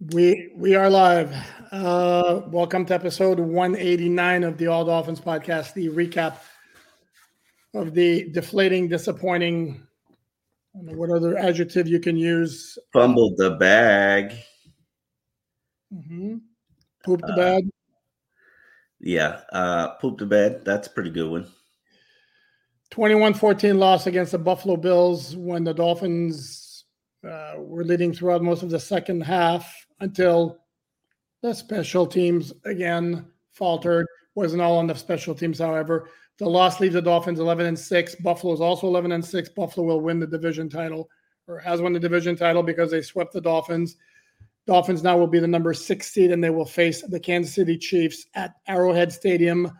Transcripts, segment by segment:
We we are live. Uh, welcome to episode 189 of the All Dolphins podcast, the recap of the deflating, disappointing. I don't know what other adjective you can use. Fumbled the bag. Mm-hmm. Poop the bag. Yeah, uh, poop the bed. That's a pretty good one. 21-14 loss against the Buffalo Bills when the Dolphins uh, were leading throughout most of the second half until the special teams again faltered. Wasn't all on the special teams, however. The loss leaves the Dolphins 11 and 6. Buffalo is also 11 and 6. Buffalo will win the division title or has won the division title because they swept the Dolphins. Dolphins now will be the number six seed and they will face the Kansas City Chiefs at Arrowhead Stadium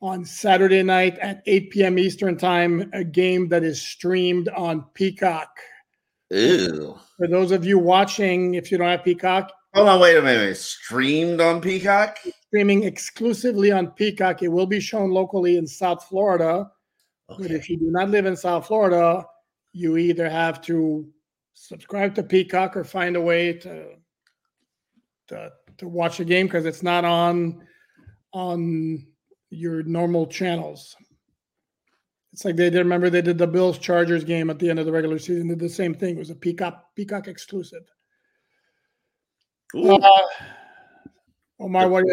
on Saturday night at 8 p.m. Eastern Time, a game that is streamed on Peacock. Ew. For those of you watching, if you don't have Peacock, Hold on, wait a minute. Streamed on Peacock? streaming exclusively on Peacock. It will be shown locally in South Florida. But if you do not live in South Florida, you either have to subscribe to Peacock or find a way to to, to watch the game because it's not on on your normal channels. It's like they did. Remember they did the Bills Chargers game at the end of the regular season. Did the same thing. It was a Peacock Peacock exclusive. Ooh, Uh, Omar, what?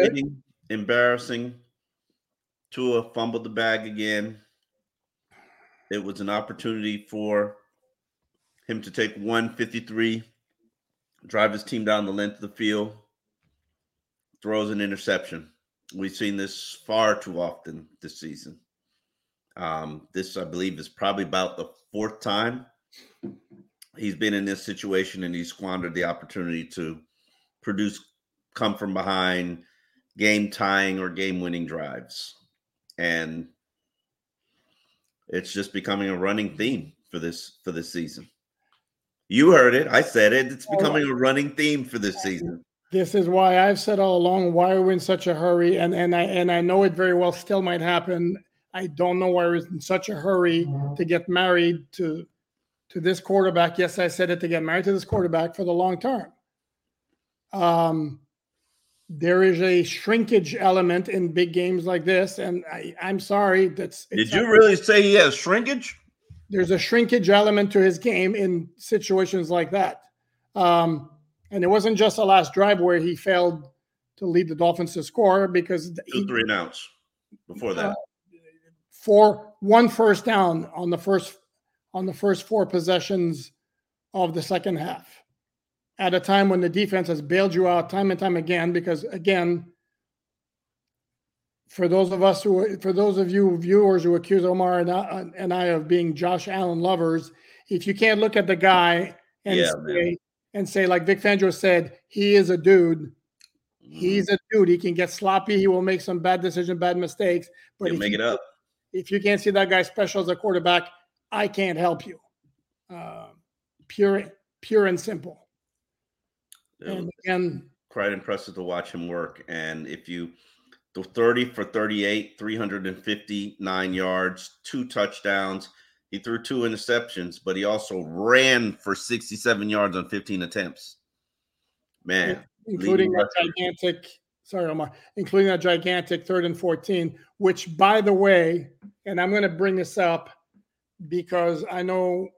embarrassing. Tua fumbled the bag again. It was an opportunity for him to take 153, drive his team down the length of the field, throws an interception. We've seen this far too often this season. Um, this, I believe, is probably about the fourth time he's been in this situation and he squandered the opportunity to produce come from behind game tying or game winning drives. And it's just becoming a running theme for this for this season. You heard it. I said it. It's becoming a running theme for this season. This is why I've said all along why are we in such a hurry, and and I and I know it very well still might happen. I don't know why we're in such a hurry to get married to to this quarterback. Yes, I said it to get married to this quarterback for the long term. Um, there is a shrinkage element in big games like this, and I, I'm sorry. That's Did you really say he has shrinkage? there's a shrinkage element to his game in situations like that. Um, and it wasn't just the last drive where he failed to lead the Dolphins to score because Two, he, three and outs before that. For one first down on the first on the first four possessions of the second half. At a time when the defense has bailed you out time and time again because again for those of us who for those of you viewers who accuse Omar and I, and I of being Josh Allen lovers if you can't look at the guy and Yeah, say and say like Vic Fangio said he is a dude. Mhm. he's a dude. He can get sloppy. He will make some bad decisions bad mistakes. But He'll make it up. If you can't see that guy special as a quarterback, I can't help you. Uh, pure, pure and simple. And again, quite impressive to watch him work. And if you the 30 for 38, 359 yards, two touchdowns. He threw two interceptions, but he also ran for 67 yards on 15 attempts. Man, including that gigantic, sorry, Omar, including that gigantic third and 14, which, by the way, and I'm going to bring this up because I know,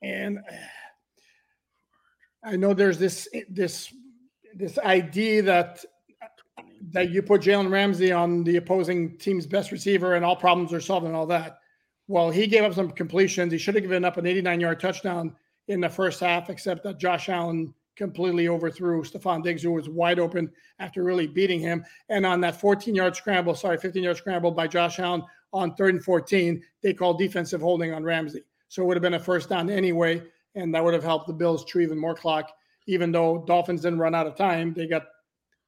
and I know there's this this this idea that that you put Jalen Ramsey on the opposing team's best receiver and all problems are solved and all that. Well, he gave up some completions. He should have given up an 89 yard touchdown in the first half, except that Josh Allen completely overthrew Stefon Diggs, who was wide open after really beating him. And on that 14 yard scramble, sorry, 15 yard scramble by Josh Allen on third and 14, they called defensive holding on Ramsey. So it would have been a first down anyway. and that would have helped the Bills chew even more clock. Even though Dolphins didn't run out of time, they got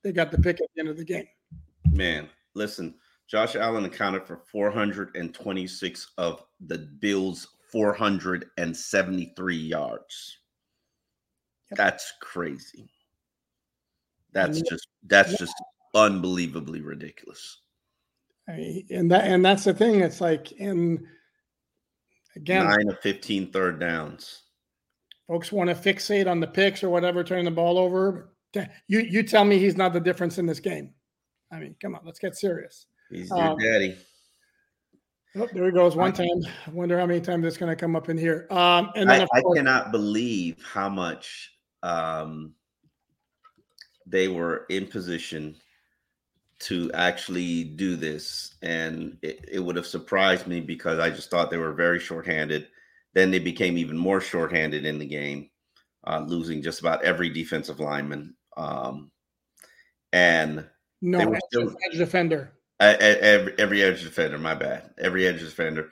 they got the pick at the end of the game. Man, listen, Josh Allen accounted for 426 of the Bills' 473 yards. That's crazy. That's just that's just unbelievably ridiculous. I mean, and that and that's the thing. It's like in again nine of 15 third downs. Folks want to fixate on the picks or whatever, turning the ball over. You you tell me he's not the difference in this game. I mean, come on, let's get serious. He's your um, daddy. Oh, there he goes. One time. I wonder how many times it's going to come up in here. Um, and I, I cannot believe how much um, they were in position to actually do this. And it, it would have surprised me because I just thought they were very shorthanded. Then they became even more shorthanded in the game, uh, losing just about every defensive lineman. Um, and no edge, still, edge defender. Every, every edge defender, my bad. Every edge defender.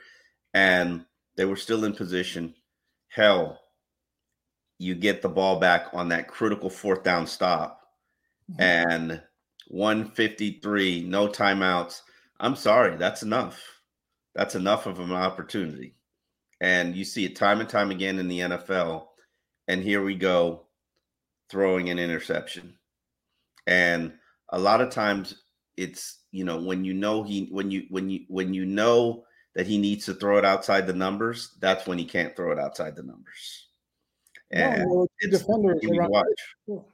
And they were still in position. Hell, you get the ball back on that critical fourth down stop mm-hmm. and 153, no timeouts. I'm sorry, that's enough. That's enough of an opportunity. And you see it time and time again in the NFL. And here we go throwing an interception. And a lot of times it's, you know, when you know he when you when you when you know that he needs to throw it outside the numbers, that's when he can't throw it outside the numbers. And no, two defenders around watch. What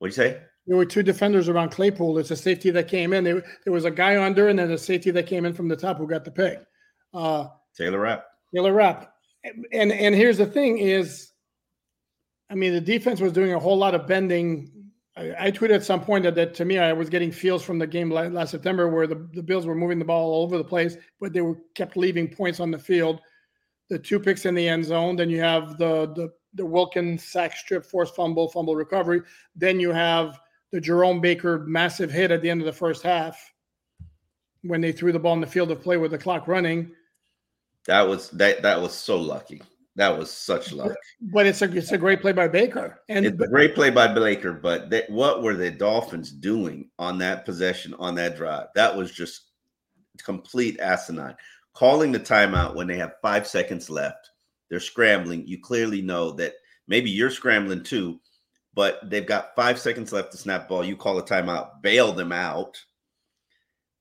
do you say? There were two defenders around Claypool. It's a safety that came in. There, there was a guy under, and then a safety that came in from the top who got the pick. Uh, Taylor Rapp. Taylor Rapp. And and here's the thing: is, I mean, the defense was doing a whole lot of bending. I, I tweeted at some point that, that to me, I was getting feels from the game last September where the, the Bills were moving the ball all over the place, but they were kept leaving points on the field. The two picks in the end zone. Then you have the the the Wilkins sack strip, forced fumble, fumble recovery. Then you have the Jerome Baker massive hit at the end of the first half when they threw the ball in the field of play with the clock running. That was that that was so lucky. That was such luck. But it's a it's a great play by Baker. And it's a great play by Baker. But that, what were the Dolphins doing on that possession on that drive? That was just complete asinine. Calling the timeout when they have five seconds left they're scrambling. You clearly know that maybe you're scrambling too, but they've got five seconds left to snap ball. You call a timeout, bail them out.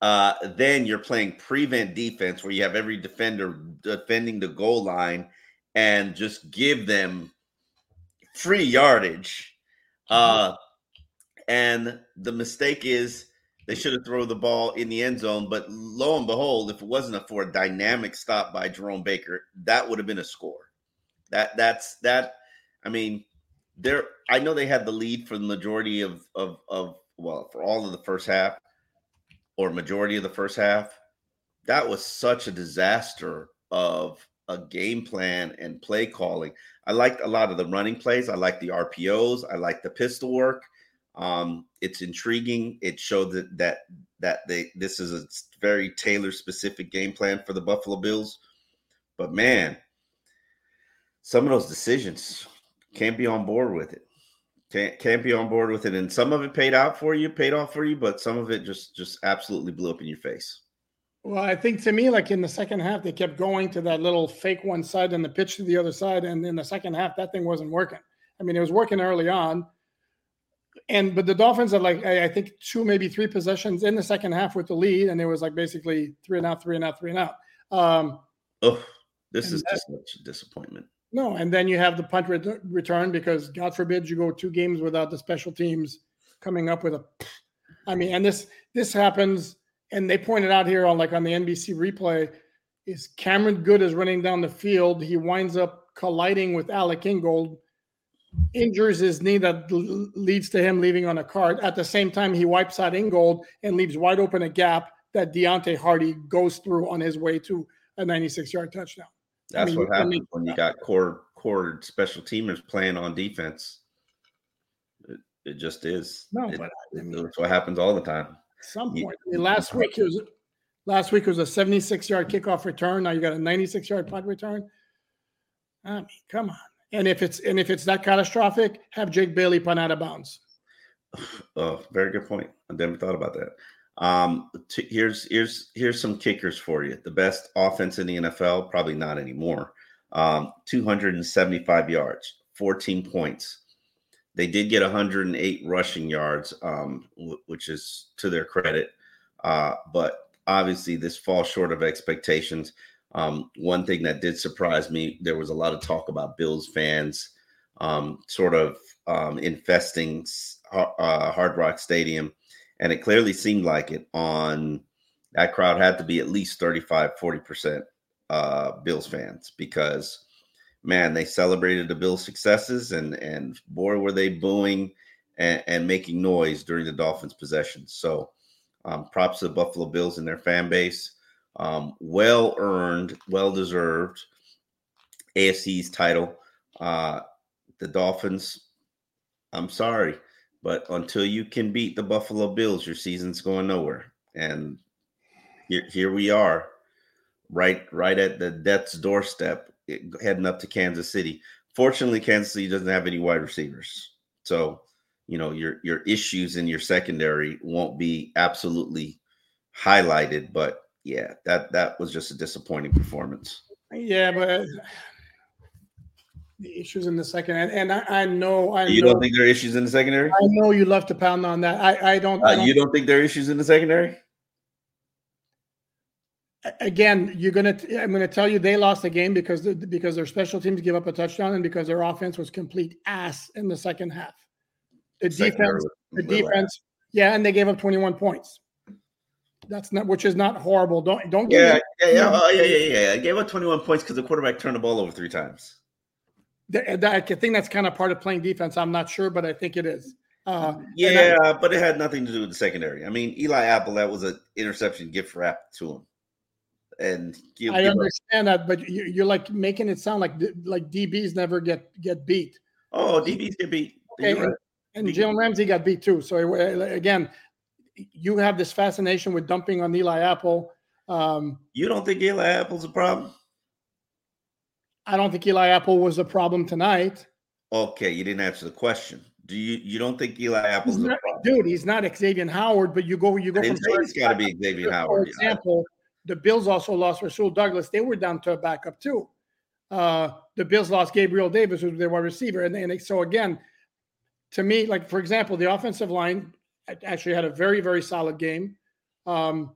Uh, then you're playing prevent defense where you have every defender defending the goal line and just give them free yardage. Uh, and the mistake is they should have thrown the ball in the end zone, but lo and behold, if it wasn't for a dynamic stop by Jerome Baker, that would have been a score. That that's that. I mean, there. I know they had the lead for the majority of of of well for all of the first half, or majority of the first half. That was such a disaster of a game plan and play calling. I liked a lot of the running plays. I like the RPOs. I like the pistol work. Um, it's intriguing. It showed that that that they this is a very tailor specific game plan for the Buffalo Bills. But man, some of those decisions can't be on board with it. Can't can't be on board with it. And some of it paid out for you, paid off for you, but some of it just just absolutely blew up in your face. Well, I think to me, like in the second half, they kept going to that little fake one side and the pitch to the other side. And in the second half, that thing wasn't working. I mean, it was working early on and but the Dolphins had like I, think two, maybe three possessions in the second half with the lead, and it was like basically three and out, three and out, three and out. Um, oh, this is that, just such a disappointment. No, and then you have the punt re- return because God forbid you go two games without the special teams coming up with a. I mean, and this this happens, and they pointed out here on like on the NBC replay, is Cameron Goode is running down the field. He winds up colliding with Alec Ingold injures his knee that leads to him leaving on a card. At the same time, he wipes out Ingold and leaves wide open a gap that Deonte Harty goes through on his way to a 96 yard touchdown. That's I mean, what happens when you got core core special teamers playing on defense. It, it just is. No, it, but I mean, that's what happens all the time. Some point, mean, last week it was last week was a 76 yard kickoff return. Now you got a 96 yard punt return. I mean, come on And if it's and if it's that catastrophic, have Jake Bailey punt out of bounds. Oh, very good point. I never thought about that. Um, t- here's here's here's some kickers for you. The best offense in the NFL, probably not anymore. Um, 275 yards, 14 points. They did get 108 rushing yards, um, w- which is to their credit. Uh, but obviously, this falls short of expectations. Um, one thing that did surprise me, there was a lot of talk about Bills fans um, sort of um, infesting uh, Hard Rock Stadium. And it clearly seemed like it on that crowd had to be at least 35, 40% uh, Bills fans because, man, they celebrated the Bills' successes and, and boy, were they booing and, and making noise during the Dolphins' possessions. So, um, props to the Buffalo Bills and their fan base. Um, well earned, well deserved AFC's title. Uh, the Dolphins, I'm sorry, but until you can beat the Buffalo Bills, your season's going nowhere. And here, here we are, right, right at the death's doorstep, eh, heading up to Kansas City. Fortunately, Kansas City doesn't have any wide receivers, so you know your your issues in your secondary won't be absolutely highlighted. But yeah, that that was just a disappointing performance. Yeah, but the issues in the second, and, and I, I, know I you know, don't think there are issues in the secondary. I know you love to pound on that. I I don't. Uh, I don't you don't think there are issues in the secondary? again, you're gonna. I'm gonna tell you they lost the game because the, because their special teams give up a touchdown and because their offense was complete ass in the second half. The defense, the defense, yeah, and they gave up 21 points. That's not, which is not horrible. Don't don't. Yeah, me, yeah, yeah, oh, yeah, yeah, yeah. I gave up 21 points because the quarterback turned the ball over three times. I think that's kind of part of playing defense. I'm not sure, but I think it is. Uh, yeah, I, but it had nothing to do with the secondary. I mean, Eli Apple, that was an interception gift wrap to him. And give, I give understand up. that, but you, are like making it sound like like DBs never get get beat. Oh, DBs get beat. Okay. Right. And Jalen Ramsey got beat too. So again, you have this fascination with dumping on Eli Apple. Um, you don't think Eli Apple's a problem? I don't think Eli Apple was a problem tonight. Okay, you didn't answer the question. Do you you don't think Eli Apple's not, a problem? Dude, he's not Xavier Howard, but you go you go from he's got to be Xavier Howard. For example, yeah. the Bills also lost Rasul Douglas. They were down to a backup too. Uh, the Bills lost Gabriel Davis, who was their wide receiver, and, and so again, to me, like for example, the offensive line actually had a very very solid game. Um,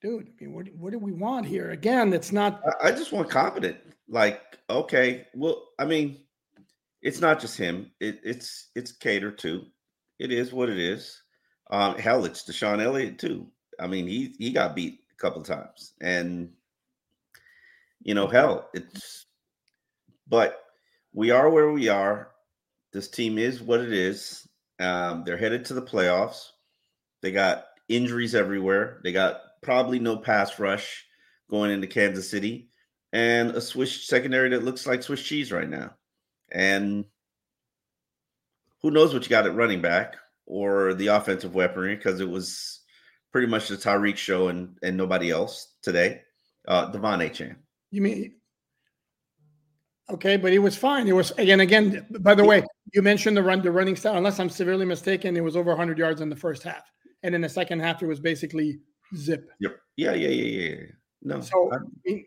dude, I mean, what, what do we want here? Again, it's not. I just want competent. Like, okay, well, I mean, it's not just him. It, it's it's catered to. It is what it is. Um, hell, it's DeShon Elliott too. I mean, he he got beat a couple times, and you know, hell, it's. But we are where we are. This team is what it is. Um, they're headed to the playoffs. They got injuries everywhere. They got probably no pass rush going into Kansas City, and a Swiss secondary that looks like Swiss cheese right now. And who knows what you got at running back or the offensive weaponry because it was pretty much the Tyreek show and and nobody else today. Uh De'Von Achane. You mean okay, but he was fine. It was again, again. By the way, you mentioned the run, the running style. Unless I'm severely mistaken, it was over 100 yards in the first half, and in the second half, it was basically zip. Yep. Yeah, yeah, yeah, yeah. No. So I mean,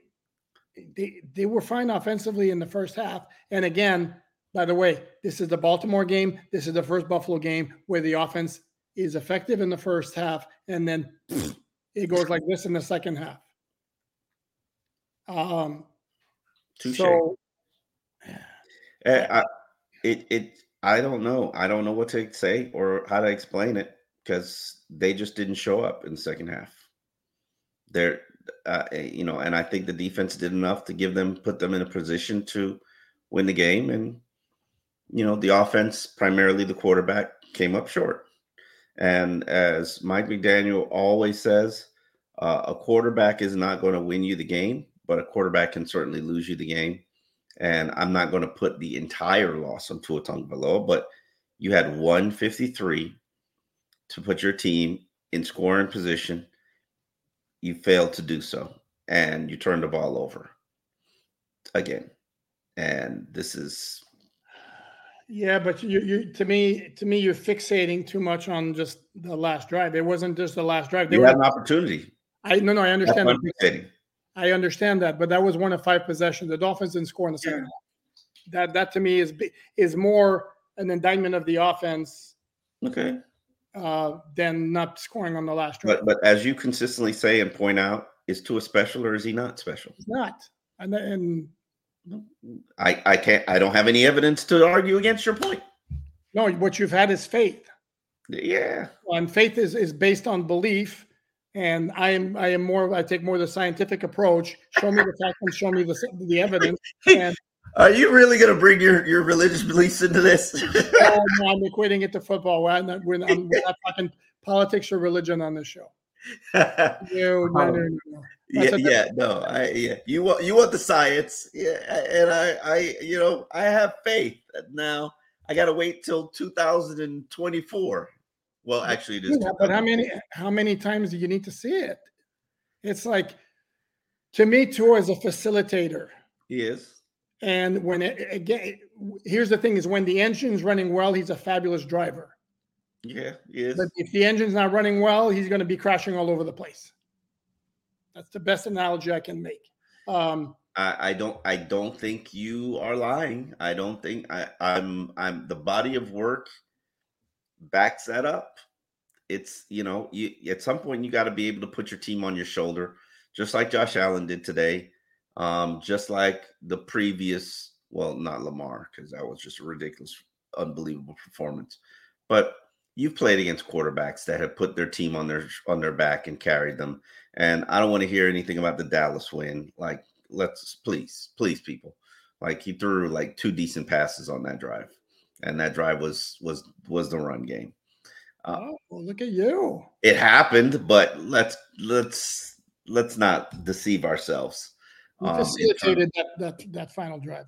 they they were fine offensively in the first half. And again, by the way, this is the Baltimore game. This is the first Buffalo game where the offense is effective in the first half, and then it goes like this in the second half. Um. Touché. So. Uh, I, it it I don't know. I don't know what to say or how to explain it because they just didn't show up in the second half. They're, uh, eh, you know, and I think the defense did enough to give them, put them in a position to win the game. And, you know, the offense, primarily the quarterback, came up short. And as Mike McDaniel always says, uh, a quarterback is not going to win you the game, but a quarterback can certainly lose you the game. And I'm not going to put the entire loss on Tua Tagovailoa, but you had 153 to put your team in scoring position. You failed to do so, and you turned the ball over. again. And this is yeah, but you, you to me, to me, you're fixating too much on just the last drive. It wasn't just the last drive. They you had an opportunity. I no, no, I understand. I understand that, but that was one of five possessions. The Dolphins didn't score in the second. Yeah. That that to me is is more an indictment of the offense. Okay. Uh, than not scoring on the last drive. But but as you consistently say and point out, is Tua special or is he not special? He's not. And and I I can't. I don't have any evidence to argue against your point. No, what you've had is faith. Yeah. And faith is is based on belief and I am I am more I take more the scientific approach. Show me the facts and show me the the evidence. And are you really going to bring your, your religious beliefs into this? no, no, I'm equating it to football. We're not, we're, not, we're not talking politics or religion on this show. no, no, no, no. Yeah, yeah, no, I yeah. You want you want the science, yeah, and I, I, you know, I have faith. Now I got to wait till 2024 well, actually, it is. Yeah, but how many how many times do you need to see it? It's like to me, Tua is a facilitator. He is. And when it again, here's the thing: is when the engine's running well, he's a fabulous driver. Yeah, he is. But if the engine's not running well, he's going to be crashing all over the place. That's the best analogy I can make. Um, I, I don't. I don't think you are lying. I don't think I, I'm. I'm the body of work backs that up. It's you know, you at some point you got to be able to put your team on your shoulder, just like Josh Allen did today, um, just like the previous. Well, not Lamar because that was just a ridiculous, unbelievable performance. But you've played against quarterbacks that have put their team on their on their back and carried them. And I don't want to hear anything about the Dallas win. Like, let's please, please, people. Like he threw like two decent passes on that drive and that drive was was was the run game. Uh, oh, well, look at you! It happened, but let's let's let's not deceive ourselves. He um, facilitated that, that that final drive.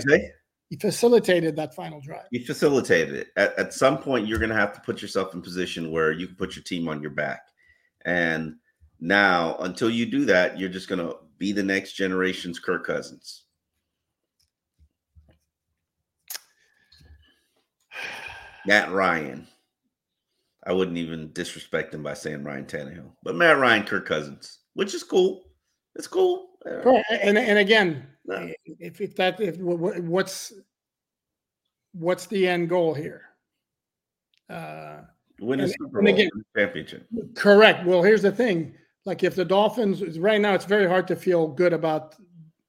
Say? He facilitated that final drive. He facilitated it. At, at some point, you're going to have to put yourself in position where you can put your team on your back. And now, until you do that, you're just going to be the next generation's Kirk Cousins. Matt Ryan. I wouldn't even disrespect him by saying Ryan Tannehill, but Matt Ryan, Kirk Cousins, which is cool. It's cool. And and again, no. if, if that if what's what's the end goal here? Uh, Win a and, Super Bowl again, championship. Correct. Well, here's the thing: like if the Dolphins right now, it's very hard to feel good about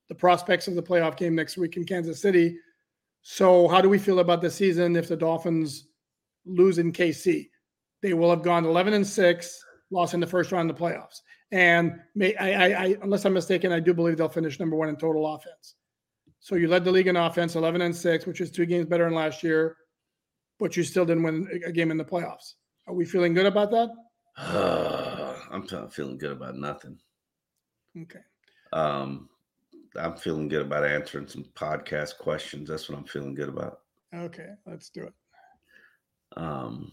the prospects of the playoff game next week in Kansas City so, how do we feel about the season if the Dolphins lose in KC? They will have gone 11 and 6, lost in the first round of the playoffs. And may, I, I, I, unless I'm mistaken, I do believe they'll finish number one in total offense. So, you led the league in offense 11 and 6, which is two games better than last year, but you still didn't win a game in the playoffs. Are we feeling good about that? I'm feeling good about nothing. Okay. Um, I'm feeling good about answering some podcast questions. That's what I'm feeling good about. Okay, let's do it. Um,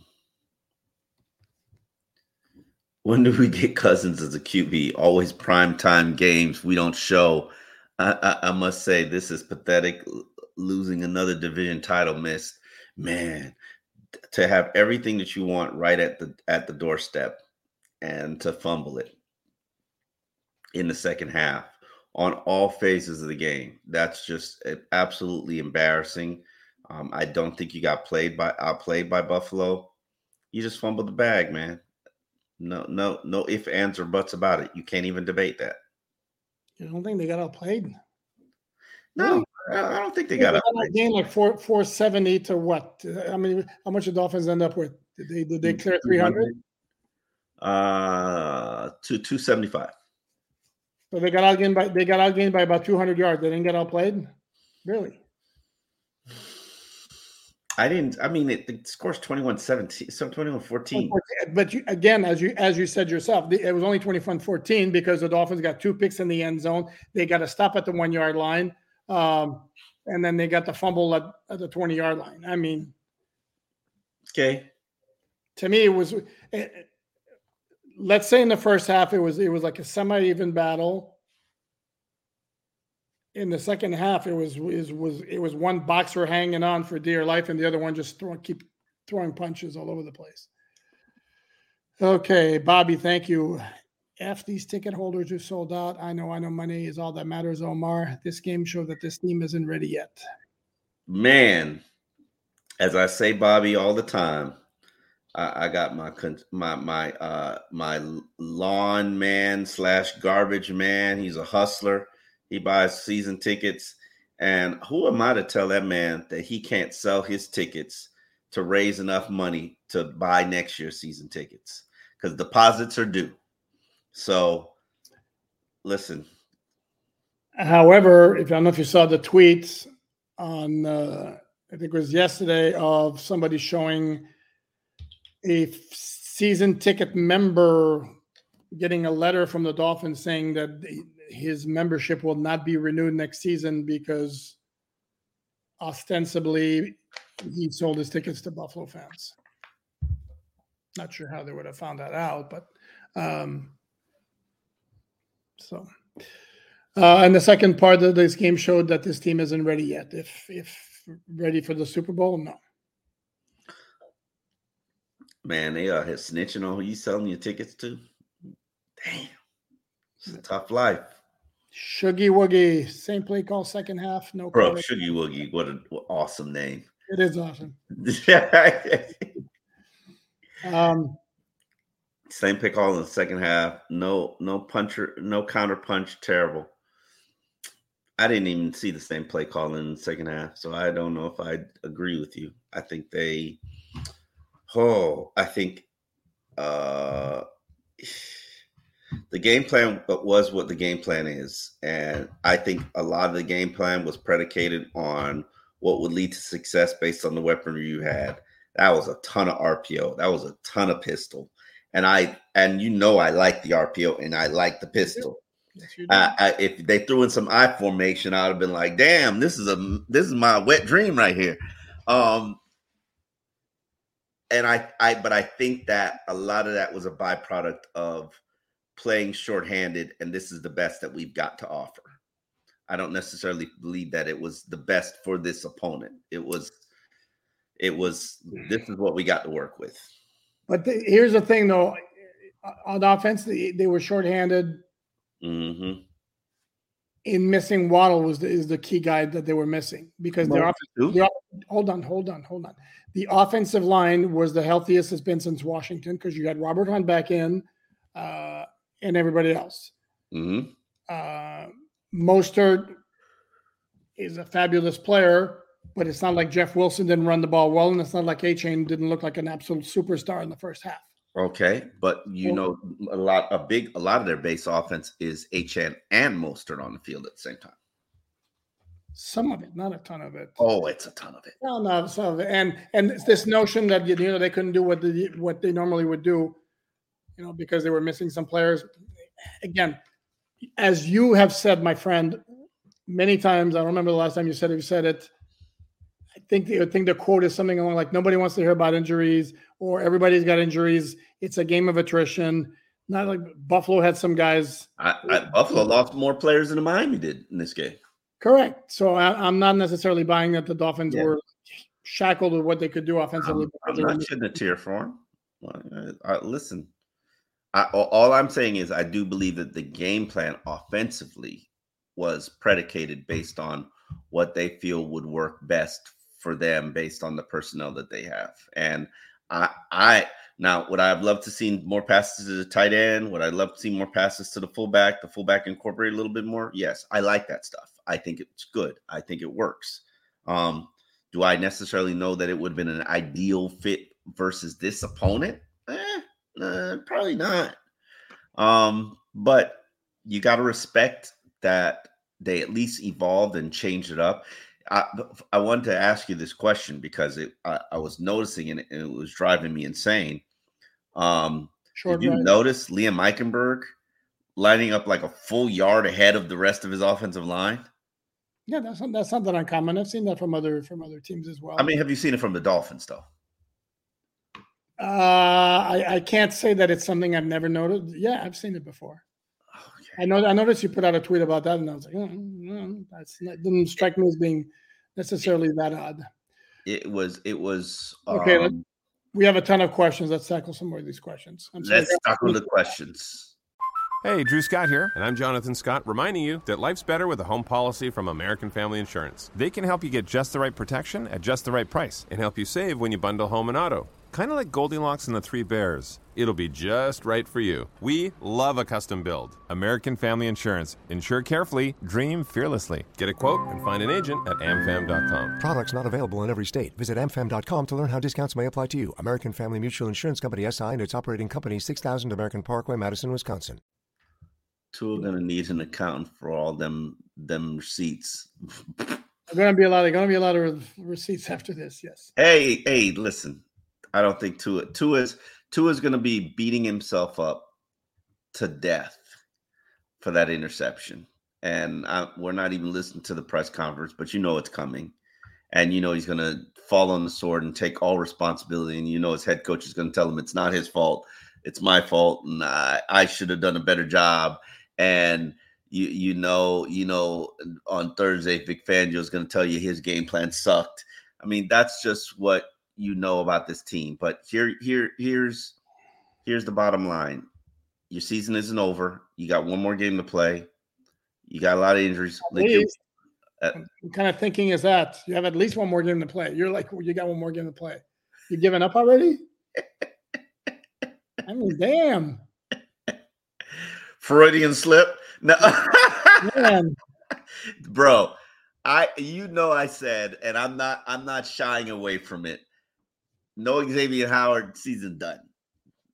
when do we get Cousins as a QB? Always prime time games. We don't show. I, I, I must say this is pathetic. Losing another division title missed. Man, to have everything that you want right at the at the doorstep, and to fumble it in the second half on all phases of the game. That's just absolutely embarrassing. Um, I don't think you got played by outplayed by Buffalo. You just fumbled the bag, man. No, no, no if ands or buts about it. You can't even debate that. You don't think they got outplayed? No, I don't think they, they got outplayed. Game like four four seventy to what? I mean, how much the Dolphins end up with? Did they did they clear three hundred? Uh, to two seventy five. So they got outgained by they got outgained by about 200 yards. They didn't get outplayed. Really? I didn't. I mean, it, it scores 21-17, so 21-14. But you, again, as you as you said yourself, it was only 21-14 because the Dolphins got two picks in the end zone. They got to stop at the one yard line, um, and then they got the fumble at, at the 20 yard line. I mean, okay. To me, it was. It, let's say in the first half it was it was like a semi-even battle in the second half, it was it was it was one boxer hanging on for dear life, and the other one just throwing keep throwing punches all over the place. Okay, Bobby, thank you. F these ticket holders who sold out. I know, I know money is all that matters, Omar. This game showed that this team isn't ready yet. Man, as I say, Bobby, all the time, I, I got my my my uh my lawn man slash garbage man. He's a hustler. He buys season tickets. And who am I to tell that man that he can't sell his tickets to raise enough money to buy next year's season tickets? Because deposits are due. So listen. However, if I don't know if you saw the tweets on uh, I think it was yesterday of somebody showing a season ticket member getting a letter from the Dolphins saying that his membership will not be renewed next season because ostensibly he sold his tickets to Buffalo fans. Not sure how they would have found that out, but um, so. Uh, and the second part of this game showed that this team isn't ready yet. If if ready for the Super Bowl, no. Man, they are snitching on who you selling your tickets to. Damn, it's a tough life. Shuggy Woogie, same play call, second half. No, bro, Shuggy Woogie, what an awesome name! It is awesome. um, same pick all in the second half. No, no puncher, no counter punch. Terrible. I didn't even see the same play call in the second half, so I don't know if I agree with you. I think they, oh, I think, uh the game plan was what the game plan is. And I think a lot of the game plan was predicated on what would lead to success based on the weaponry you had. That was a ton of RPO. That was a ton of pistol. And I and you know I like the RPO and I like the pistol. Uh, I, if they threw in some I formation, I'd have been like, "Damn, this is a this is my wet dream right here." Um, and I, I, but I think that a lot of that was a byproduct of playing shorthanded, and this is the best that we've got to offer. I don't necessarily believe that it was the best for this opponent. It was, it was. This is what we got to work with. But the, here's the thing, though. On offense, they, they were shorthanded. Mm-hmm. In missing Waddle was the, is the key guy that they were missing because their, their hold on, hold on, hold on. The offensive line was the healthiest it's been since Washington because you had Robert Hunt back in. Uh, and everybody else. Mm-hmm. Uh, Mostert is a fabulous player, but it's not like Jeff Wilson didn't run the ball well, and it's not like Achane didn't look like an absolute superstar in the first half. Okay, but you know a lot, a big, a lot of their base offense is Achane and Mostert on the field at the same time. Some of it, not a ton of it. Oh, it's a ton of it. No, no, some of it, and and this notion that you know they couldn't do what the what they normally would do you know, because they were missing some players. Again, as you have said, my friend, many times, I don't remember the last time you said it, you said it. I think the, I think the quote is something along like nobody wants to hear about injuries or everybody's got injuries. It's a game of attrition. Not like Buffalo had some guys. I, I, Buffalo lost more players than Miami did in this game. Correct. So I, am not necessarily buying that the Dolphins yeah. were shackled with what they could do offensively. I'm, I'm not shedding a tear for them. I, listen, I, all I'm saying is I do believe that the game plan offensively was predicated based on what they feel would work best for them based on the personnel that they have. And I, I now would I have loved to see more passes to the tight end? Would I love to see more passes to the fullback? The fullback incorporate a little bit more? Yes, I like that stuff. I think it's good. I think it works. Um, do I necessarily know that it would have been an ideal fit versus this opponent? Uh, probably not. Um, but you got to respect that they at least evolved and changed it up. I, I wanted to ask you this question because it, I, I was noticing it and it was driving me insane. Um, did you notice Liam Eichenberg lining up like a full yard ahead of the rest of his offensive line? Yeah, that's that's something uncommon. I've seen that from other from other teams as well. I mean, have you seen it from the Dolphins though? Uh, I, I can't say that it's something I've never noticed. Yeah, I've seen it before. Okay. I know. I noticed you put out a tweet about that, and I was like, oh, no, that's that didn't strike me as being necessarily that odd. It was. It was. Okay, Um, We have a ton of questions. Let's tackle some more of these questions. I'm sorry. let's tackle the questions. Hey, Drew Scott here, and I'm Jonathan Scott, reminding you that life's better with a home policy from American Family Insurance. They can help you get just the right protection at just the right price and help you save when you bundle home and auto. Kind of like Goldilocks and the Three Bears. It'll be just right for you. We love a custom build. American Family Insurance. Insure carefully, dream fearlessly. Get a quote and find an agent at amfam.com. Products not available in every state. Visit amfam.com to learn how discounts may apply to you. American Family Mutual Insurance Company SI and its operating company 6000 American Parkway, Madison, Wisconsin. Two are gonna need an accountant for all them them receipts. There's going to be a lot. There's going to be a lot of receipts after this. Yes. Hey, hey, listen. I don't think Tua Tua is is gonna be beating himself up to death for that interception. And I, we're not even listening to the press conference, but you know it's coming. And you know he's gonna fall on the sword and take all responsibility. And you know his head coach is gonna tell him it's not his fault, it's my fault, and I, I should have done a better job. And you you know you know on Thursday, Vic Fangio is going to tell you his game plan sucked. I mean that's just what you know about this team. But here here here's here's the bottom line: your season isn't over. You got one more game to play. You got a lot of injuries. Like uh, What kind of thinking is that? You have at least one more game to play. You're like, you got one more game to play. You giving up already? I mean, damn, Freudian slip. No, man. bro. I you know I said, and I'm not I'm not shying away from it. No Xavier Howard season done.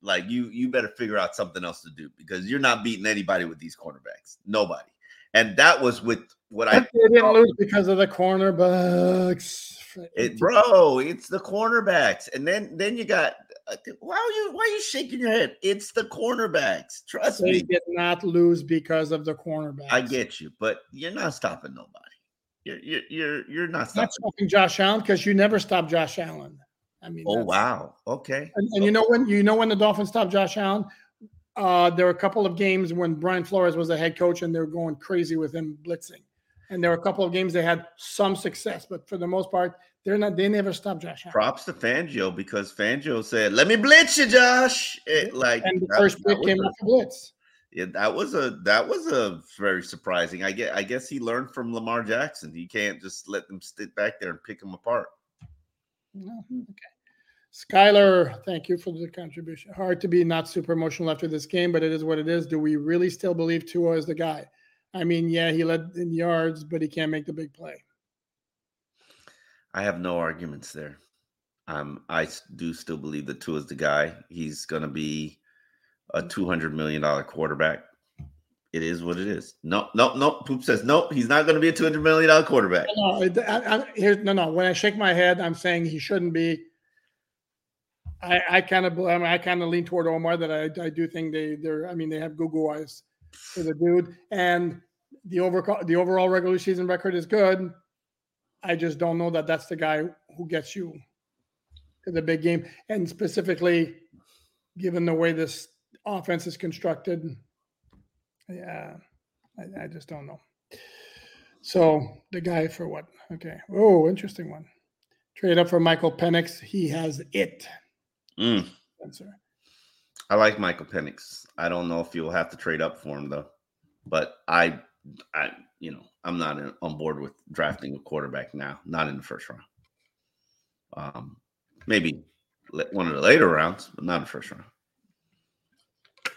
Like you you better figure out something else to do because you're not beating anybody with these cornerbacks. Nobody. And that was with what I They didn't lose because of the cornerbacks. it, bro, it's the cornerbacks. And then then you got uh, why are you why are you shaking your head? It's the cornerbacks. Trust They me. did not lose because of the cornerbacks. I get you, but you're not stopping nobody. You're you're you're, you're not stopping. not stopping Josh Allen because you never stop Josh Allen. I mean, Oh wow. Okay. And, and you know when you know when the Dolphins stopped Josh Allen, uh, there were a couple of games when Brian Flores was the head coach and they were going crazy with him blitzing. And there were a couple of games they had some success, but for the most part, they're not. They never stopped Josh Allen. Props to Fangio because Fangio said, "Let me blitz you, Josh." It, like And the that- first that pick was came a- off the blitz. yeah, that was a that was a very surprising. I get. I guess he learned from Lamar Jackson. You can't just let them sit back there and pick him apart. No, Okay. Skylar, thank you for the contribution. Hard to be not super emotional after this game, but it is what it is. Do we really still believe Tua is the guy? I mean, yeah, he led in yards, but he can't make the big play. I have no arguments there. Um, I do still believe that Tua is the guy. He's going to be a two hundred million dollar quarterback. It is what it is. No, no, no. Poop says no. He's not going to be a two hundred million dollar quarterback. No, I, I, here, no, no. When I shake my head, I'm saying he shouldn't be. I, I kind of, I, mean, I kind of lean toward Omar that I, I do think they, they're. I mean, they have Google eyes for the dude, and the over, the overall regular season record is good. I just don't know that that's the guy who gets you to the big game, and specifically, given the way this offense is constructed, yeah, I, I just don't know. So the guy for what? Okay. Oh, interesting one. Trade up for Michael Penix. He has it. Mm, Spencer. I like Michael Penix. I don't know if you'll have to trade up for him though, but I, I, you know, I'm not in, on board with drafting a quarterback now. Not in the first round. Um, maybe one of the later rounds, but not in the first round.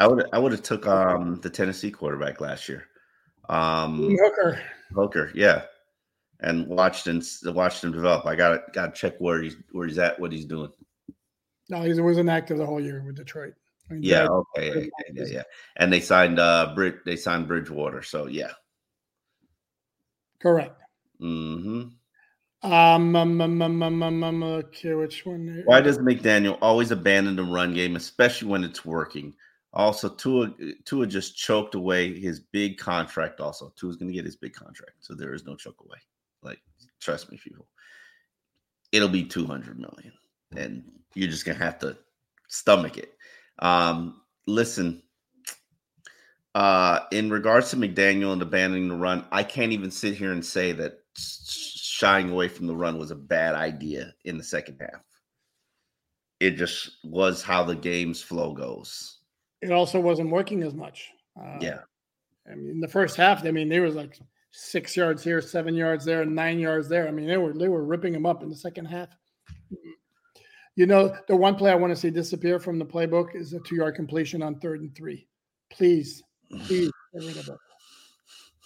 I would I would have took um the Tennessee quarterback last year. Um Hooker. Hooker, yeah. And watched and watched him develop. I got got to check where he's where he's at, what he's doing. No, he wasn't active the whole year with Detroit. I mean, Yeah, okay, yeah, yeah, yeah. And they signed uh Brid they signed Bridgewater, so yeah. correct. hmm Um, um, um, um, um, um, um, okay, which one? Why does McDaniel always abandon the run game, especially when it's working? Also, Tua Tua just choked away his big contract. Also, Tua's going to get his big contract, so there is no choke away. Like, trust me, people. It'll be two hundred million, and you're just going to have to stomach it. Um, listen, Uh, in regards to McDaniel and abandoning the run, I can't even sit here and say that shying away from the run was a bad idea in the second half. It just was how the game's flow goes. It also wasn't working as much. Uh, yeah. I mean, in the first half, I mean, there was like six yards here, seven yards there, nine yards there. I mean, they were they were ripping them up in the second half. You know, the one play I want to see disappear from the playbook is a two-yard completion on third and three. Please, please get rid of it.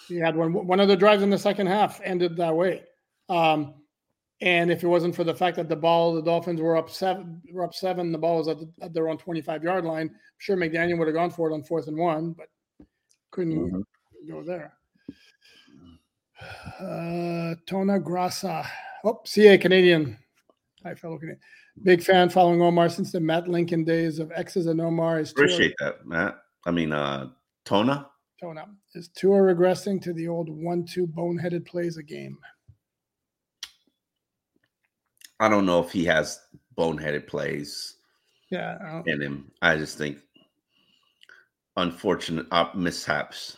He had one one of the drives in the second half ended that way. Um, and if it wasn't for the fact that the ball, the Dolphins were up seven, were up seven, the ball was at, the, at their own 25 yard line. I'm sure McDaniel would have gone for it on fourth and one, but couldn't mm-hmm. go there. Uh, Tona Grassa. Oh, CA Canadian. Hi, fellow Canadian. Big fan following Omar since the Matt Lincoln days of X's and Omar. Is Appreciate that, Matt. I mean, uh, Tona. Tona. Is Tua regressing to the old one-two boneheaded plays a game? I don't know if he has boneheaded plays. Yeah, in him. I just think unfortunate uh, mishaps.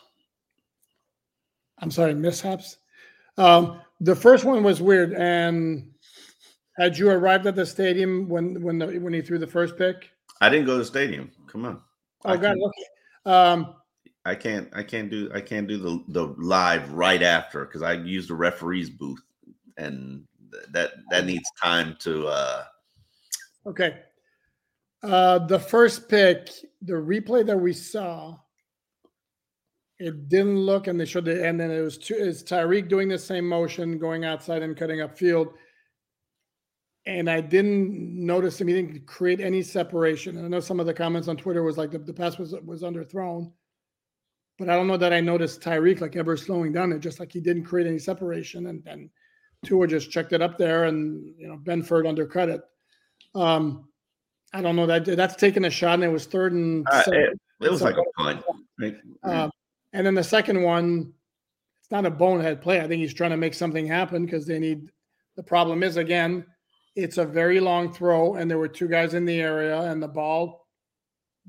I'm sorry, mishaps. Um, the first one was weird. And had you arrived at the stadium when when the, when he threw the first pick? I didn't go to the stadium. Come on. Oh I God. Okay. Um, I can't. I can't do. I can't do the the live right after because I used the referee's booth, and that that needs time to. uh Okay. Uh, the first pick, the replay that we saw, it didn't look, and they showed the, and then it was two, is Tyreek doing the same motion, going outside and cutting up field. And I didn't notice him. He didn't create any separation. And I know some of the comments on Twitter was like the, the pass was was underthrown, but I don't know that I noticed Tyreek like ever slowing down it, just like he didn't create any separation. And then Tua just checked it up there, and you know Benford undercut it. Um, I don't know that that's taking a shot, and it was third and. Uh, it, it, was like a punt. Uh, and then the second one, it's not a bonehead play. I think he's trying to make something happen because they need. The problem is again, it's a very long throw, and there were two guys in the area, and the ball.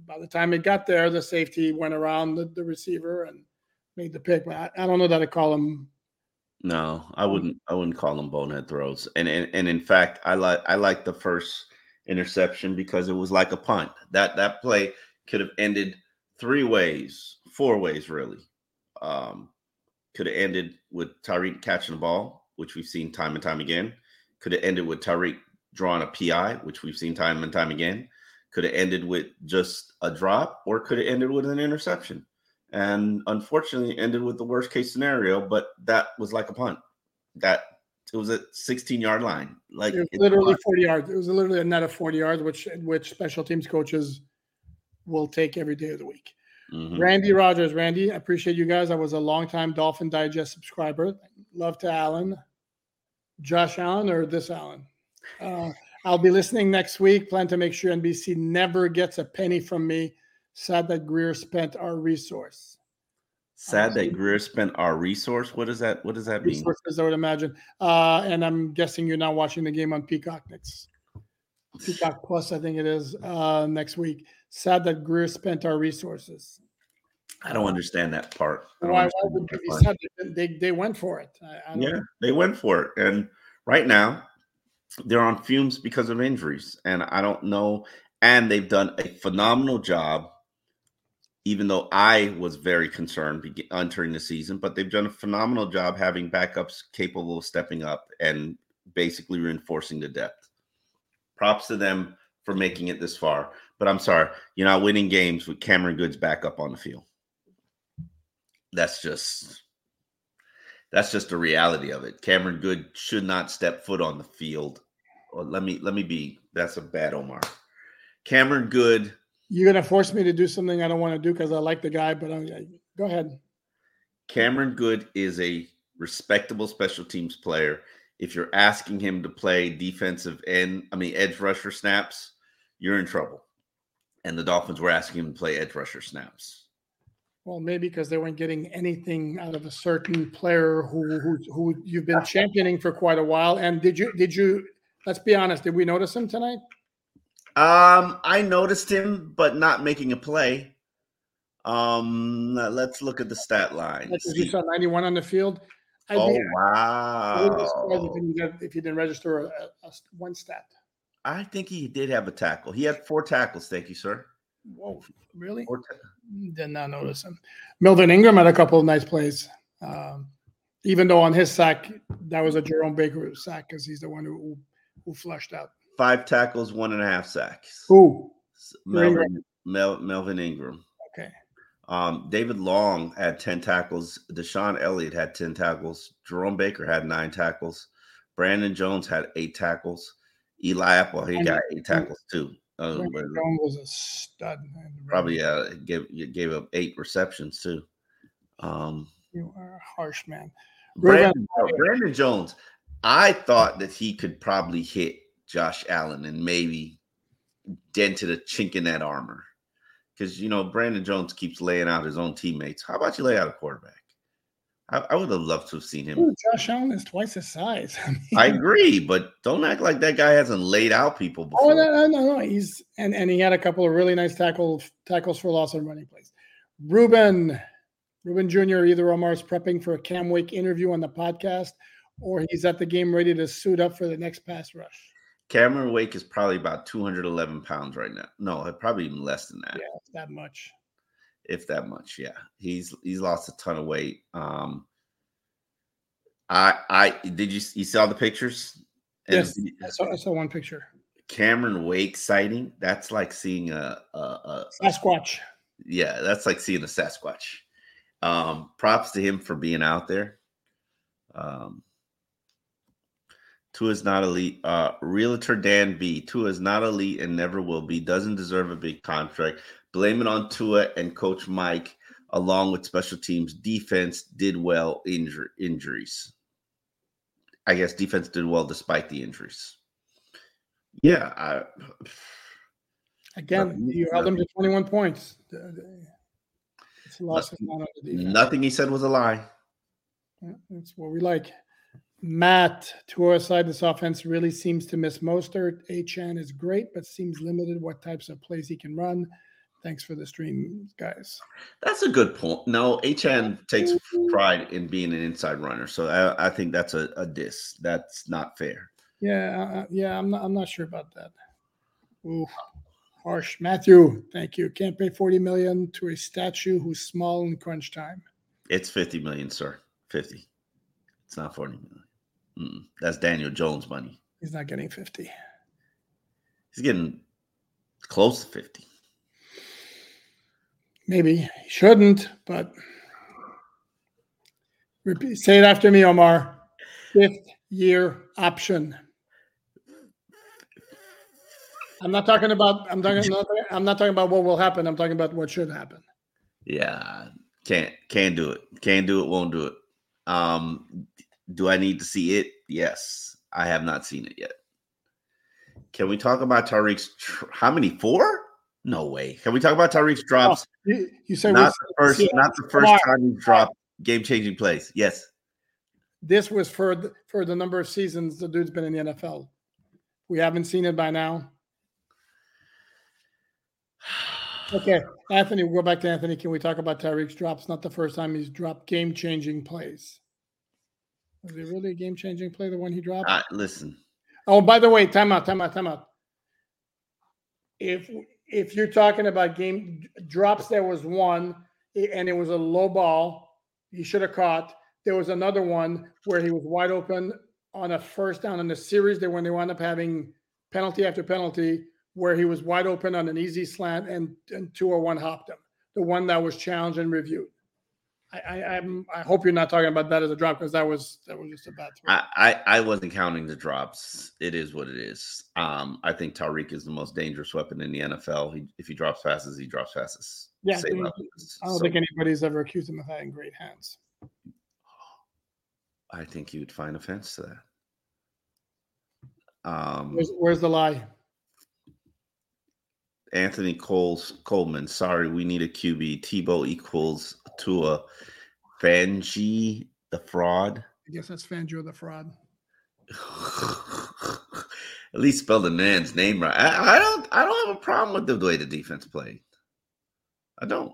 By the time it got there, the safety went around the, the receiver and made the pick. But I, I don't know that I call him no, I wouldn't. I wouldn't call them bonehead throws. And and, and in fact, I like I like the first interception because it was like a punt. That that play could have ended three ways, four ways really. Um, could have ended with Tyreek catching the ball, which we've seen time and time again. Could have ended with Tyreek drawing a PI, which we've seen time and time again. Could have ended with just a drop, or could have ended with an interception. And unfortunately, ended with the worst case scenario, but that was like a punt. That it was a 16 yard line. Like it was literally 40 yards. It was literally a net of 40 yards, which which special teams coaches will take every day of the week. Mm-hmm. Randy Rogers, Randy, I appreciate you guys. I was a longtime Dolphin Digest subscriber. Love to Allen, Josh Allen, or this Allen. Uh, I'll be listening next week. Plan to make sure NBC never gets a penny from me. Sad that Grier spent our resource. Sad that Grier spent our resource. What does that? What does that mean? Resources, I would imagine. Uh, and I'm guessing you're now watching the game on Peacock next. Peacock Plus, I think it is uh, next week. Sad that Grier spent our resources. I don't understand that part. Why, why would you be? They, they went for it. I, I yeah, know. they went for it. And right now, they're on fumes because of injuries. And I don't know. And they've done a phenomenal job even though I was very concerned entering uh, the season, but they've done a phenomenal job having backups capable of stepping up and basically reinforcing the depth. Props to them for making it this far. But I'm sorry, you're not winning games with Cameron Goode's back up on the field. That's just that's just the reality of it. Cameron Goode should not step foot on the field. Well, let me let me be that's a bad Omar. Cameron Goode you're gonna force me to do something I don't want to do because I like the guy, but uh, I'm, go ahead. Cameron Goode is a respectable special teams player. If you're asking him to play defensive end, I mean edge rusher snaps, you're in trouble. And the Dolphins were asking him to play edge rusher snaps. Well, maybe because they weren't getting anything out of a certain player who who who you've been championing for quite a while. And did you did you? Let's be honest. Did we notice him tonight? Um, I noticed him, but not making a play. Um, let's look at the stat line. You saw 91 on the field. I'd oh be, wow! If you, if you didn't register a, a, one stat. I think he did have a tackle. He had four tackles. Thank you, sir. Whoa, really? Did not notice him. Melvin Ingram had a couple of nice plays. Um, even though on his sack, that was a Jerome Baker sack because he's the one who who flushed out. Five tackles, one and a half sacks. Who? Melvin, Mel, Melvin Ingram. Okay. Um, David Long had 10 tackles. DeShon Elliott had 10 tackles. Jerome Baker had nine tackles. Brandon Jones had eight tackles. Eli Apple, he got eight tackles too. Jones was a stud. Probably uh, gave gave up eight receptions too. Um, you are a harsh man. Brandon, Brandon Jones, I thought that he could probably hit Josh Allen and maybe dented a chink in that armor. Because you know, Brandon Jones keeps laying out his own teammates. How about you lay out a quarterback? I, I would have loved to have seen him. Ooh, Josh Allen is twice his size. I, mean, I, agree, but don't act like that guy hasn't laid out people before. Oh no, no, no, no. He's and and he had a couple of really nice tackles tackles for loss on running plays. Ruben, Ruben Jr. Either Omar's prepping for a Cam Wake interview on the podcast, or he's at the game ready to suit up for the next pass rush. Cameron Wake is probably about 211 pounds right now. No, probably even less than that. Yeah, that much. If that much, yeah. He's he's lost a ton of weight. Um I I did you you saw the pictures? yes, I saw, I saw one picture. Cameron Wake sighting. That's like seeing a, a, a Sasquatch. Yeah, that's like seeing a Sasquatch. Um, props to him for being out there. Um, Tua is not elite. Uh, Realtor Dan B. Tua is not elite and never will be. Doesn't deserve a big contract. Blame it on Tua and Coach Mike, along with special teams. Defense did well. Injur- injuries. I guess defense did well despite the injuries. Yeah. I, Again, you held them to 21 points. Nothing, nothing he said was a lie. That's what we like. Matt, to our side, this offense really seems to miss Mostert. Achane is great, but seems limited what types of plays he can run. Thanks for the stream, guys. That's a good point. No, Achane takes pride in being an inside runner, so I, I think that's a, a diss. That's not fair. Yeah, uh, yeah, I'm not. I'm not sure about that. Ooh, harsh. Matthew, thank you. Can't pay 40 million to a statue who's small in crunch time. It's 50 million, sir. 50. It's not 40 million. Mm, that's Daniel Jones money. He's not getting 50. He's getting close to 50. Maybe he shouldn't, but repeat, say it after me, Omar. Fifth year option. I'm not talking about. I'm talking. Not, I'm not talking about what will happen. I'm talking about what should happen. Yeah, can't can't do it. Can't do it. Won't do it. Um, do I need to see it? Yes, I have not seen it yet. Can we talk about Tyreek's? Tr- how many? Four? No way. Can we talk about Tyreek's drops? You, you said not the first, yeah. not the first time he dropped game changing plays. Yes. This was for the, for the number of seasons the dude's been in the NFL. We haven't seen it by now. Okay, Anthony, we'll go back to Anthony. Can we talk about Tyreek's drops? Not the first time he's dropped game changing plays. Was it really a game changing play, the one he dropped? Uh, listen. Oh, by the way, time out, time out, time out. If if you're talking about game drops, there was one, and it was a low ball. He should have caught. There was another one where he was wide open on a first down in the series. That when they wound up having penalty after penalty, where he was wide open on an easy slant, and and two or one hopped him. The one that was challenged and reviewed. I, I, I hope you're not talking about that as a drop because that was that was just a bad throw. I, I, I wasn't counting the drops. It is what it is. Um, I think Tyreek is the most dangerous weapon in the NFL. He, if he drops passes, he drops passes. Yeah, I, don't so, think anybody's ever accused him of having great hands. I think you would find offense to that. Um, where's, where's the lie? Anthony Coles Coleman. Sorry, we need a QB. Tebow equals Tua. Fangi the fraud. I guess that's Fangio the fraud. At least spell the man's name right. I, I, don't. I don't have a problem with the way the defense played. I don't.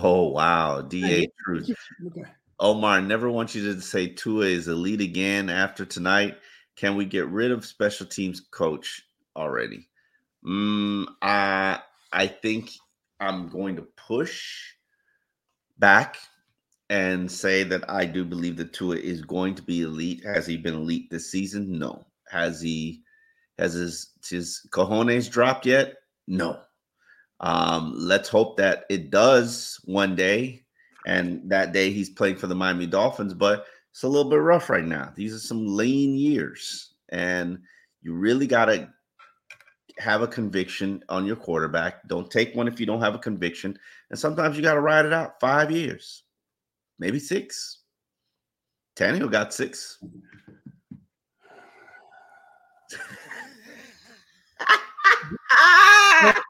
Oh wow, Da Truth. Okay. Omar, never want you to say Tua is elite again after tonight. Can we get rid of special teams coach already? Mm, I I think I'm going to push back and say that I do believe that Tua is going to be elite. Has he been elite this season? No. Has he has his his cojones dropped yet? No. Um, let's hope that it does one day, and that day he's playing for the Miami Dolphins. But it's a little bit rough right now. These are some lean years, and you really got to have a conviction on your quarterback. Don't take one if you don't have a conviction. And sometimes you got to ride it out five years, maybe six. Tannehill got six.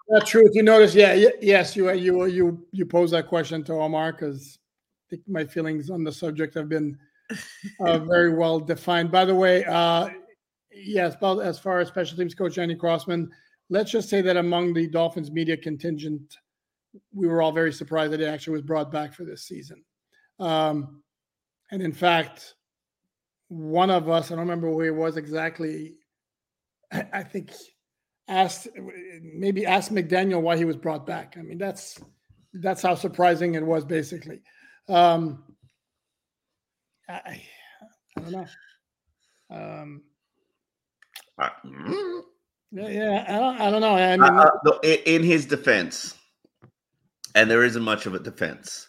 That's true. If you notice, yeah, y- yes, you you you you pose that question to Omar because I think my feelings on the subject have been uh, very well defined. By the way, uh, yes, about as far as special teams coach Andy Crossman, let's just say that among the Dolphins media contingent, we were all very surprised that it actually was brought back for this season. Um, and in fact, one of us, I don't remember who it was exactly. I, I think asked maybe asked McDaniel why he was brought back. I mean, that's that's how surprising it was, basically. Um, I, I don't know. Um, Uh, mm. yeah, yeah, I don't, I don't know. I mean, Uh, uh, in, his defense, and there isn't much of a defense,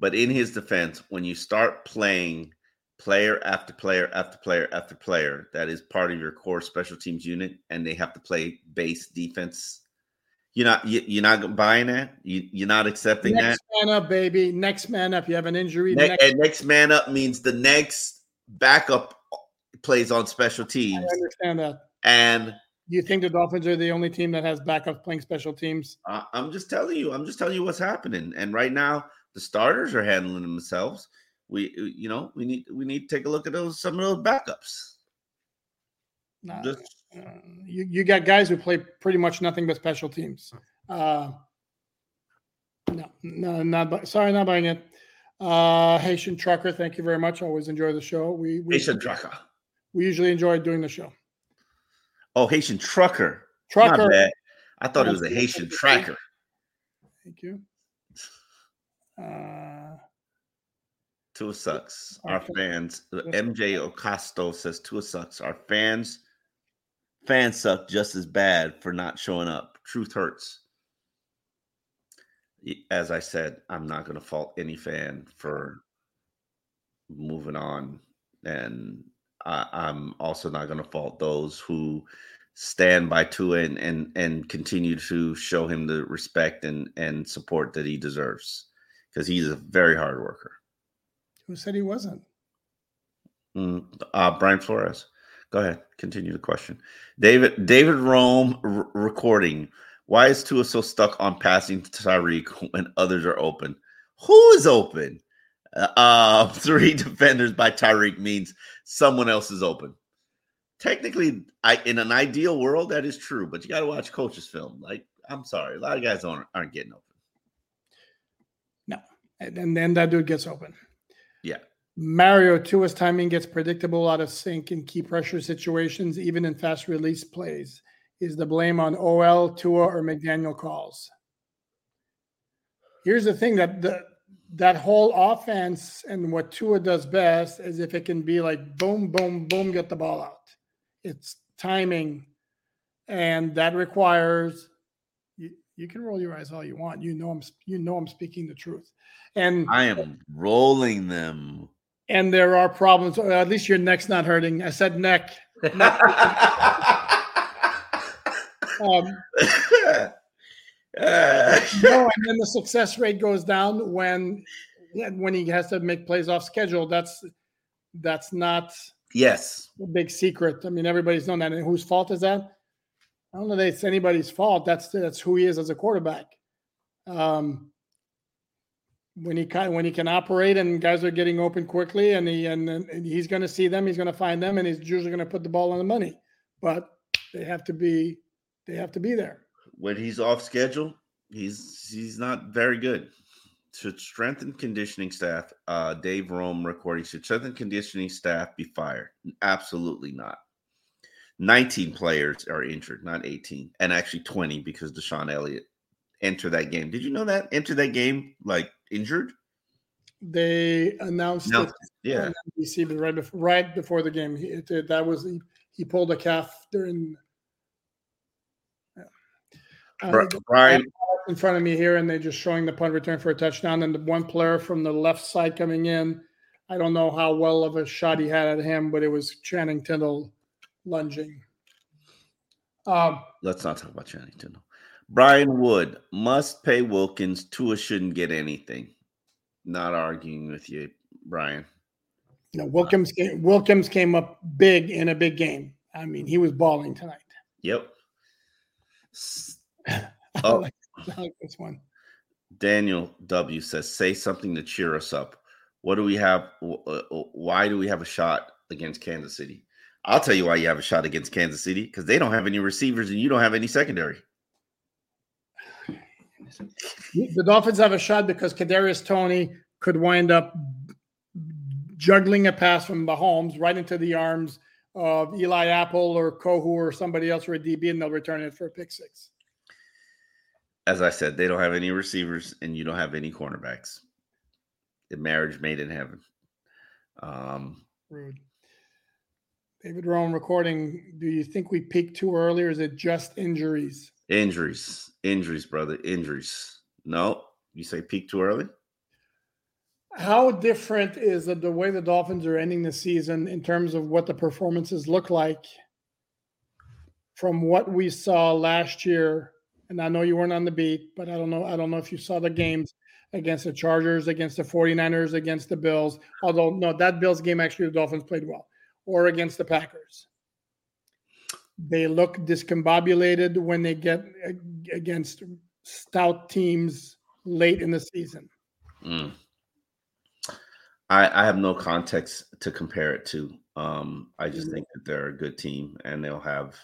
but in his defense, when you start playing player after player after player after player, that is part of your core special teams unit, and they have to play base defense. You're not you, you're not buying that. You you're not accepting that. next man up, baby. Next man up. You have an injury. Ne- next, and next man up means the next backup plays on special teams. I understand that. and you think the Dolphins are the only team that has backup playing special teams? I- I'm just telling you. I'm just telling you what's happening. And right now, the starters are handling themselves. We, uh, you know, we need we need to take a look at those some of those backups. Nah, Just uh, you, you got guys who play pretty much nothing but special teams. Uh, no, no, not sorry, not buying it. Uh, Haitian trucker, thank you very much. Always enjoy the show. We we, Haitian trucker. We usually enjoy doing the show. Oh, Haitian trucker. Trucker. I thought it was a Haitian tracker. thank you. Uh, Tua sucks. Our Okay. fans. MJ Ocasto says Tua sucks. Our fans fans suck just as bad for not showing up. Truth hurts. As I said, I'm not going to fault any fan for moving on, and I, I'm also not going to fault those who stand by Tua and, and and continue to show him the respect and and support that he deserves because he's a very hard worker. who said he wasn't? Mm, uh, Brian Flores. Go ahead. Continue the question. David David Rome r- recording. Why is Tua so stuck on passing to Tyreek when others are open? Who is open? Uh, uh, three defenders by Tyreek means someone else is open. Technically, I in an ideal world that is true, but you got to watch coaches film. Like I'm sorry, a lot of guys aren't aren't getting open. And, and then that dude gets open. Yeah. Mario Tua's timing gets predictable out of sync in key pressure situations, even in fast release plays. Is the blame on OL, Tua, or McDaniel calls? Here's the thing that the that whole offense and what Tua does best is if it can be like boom, boom, boom, get the ball out. It's timing, and that requires you. You can roll your eyes all you want. You know I'm you know I'm speaking the truth, and I am rolling them. and there are problems. At least your neck's not hurting. I said neck. Um, no, and then the success rate goes down when when he has to make plays off schedule. That's that's not yes. a big secret. I mean, everybody's known that. And whose fault is that? I don't know that it's anybody's fault. That's that's who he is as a quarterback. Um, when he can when he can operate and guys are getting open quickly, and he and, and he's going to see them, he's going to find them, and he's usually going to put the ball on the money. But they have to be they have to be there. When he's off schedule, he's he's not very good. should strengthen conditioning staff. Uh, Dave Rome recording should strengthen conditioning staff be fired? Absolutely not. 19 players are injured, not 18, and actually 20 because DeShon Elliott entered that game. Did you know that? Entered that game like injured? They announced No. it Yeah. NBC, but right before, right before the game, he, it, that was he, he pulled a calf during. Uh, Brian, in front of me here, and they're just showing the punt return for a touchdown. And the one player from the left side coming in, I don't know how well of a shot he had at him, but it was Channing Tindall lunging. Um, let's not talk about Channing Tindall. Brian Wood must pay Wilkins. Tua shouldn't get anything. Not arguing with you, Brian. No, Wilkins came, Wilkins came up big in a big game. I mean, he was balling tonight. Yep. S- Oh. like, I like this one. Daniel W says, "Say something to cheer us up. What do we have? uh, Why do we have a shot against Kansas City? I'll tell you why you have a shot against Kansas City because they don't have any receivers and you don't have any secondary. The Dolphins have a shot because Kadarius Toney could wind up juggling a pass from Mahomes right into the arms of Eli Apple or Kohou or somebody else or a DB, and they'll return it for a pick six. As I said, they don't have any receivers and you don't have any cornerbacks. The marriage made in heaven. Um, Rude. David Rome recording. Do you think we peaked too early, or is it just injuries? injuries, injuries, brother, injuries. No, you say peak too early. How different is the, the way the Dolphins are ending the season in terms of what the performances look like from what we saw last year? And I know you weren't on the beat, but I don't know. I don't know if you saw the games against the Chargers, against the 49ers, against the Bills. Although, no, that Bills game actually the Dolphins played well, or against the Packers. They look discombobulated when they get against stout teams late in the season. Mm. I, I have no context to compare it to. Um, I just think that they're a good team and they'll have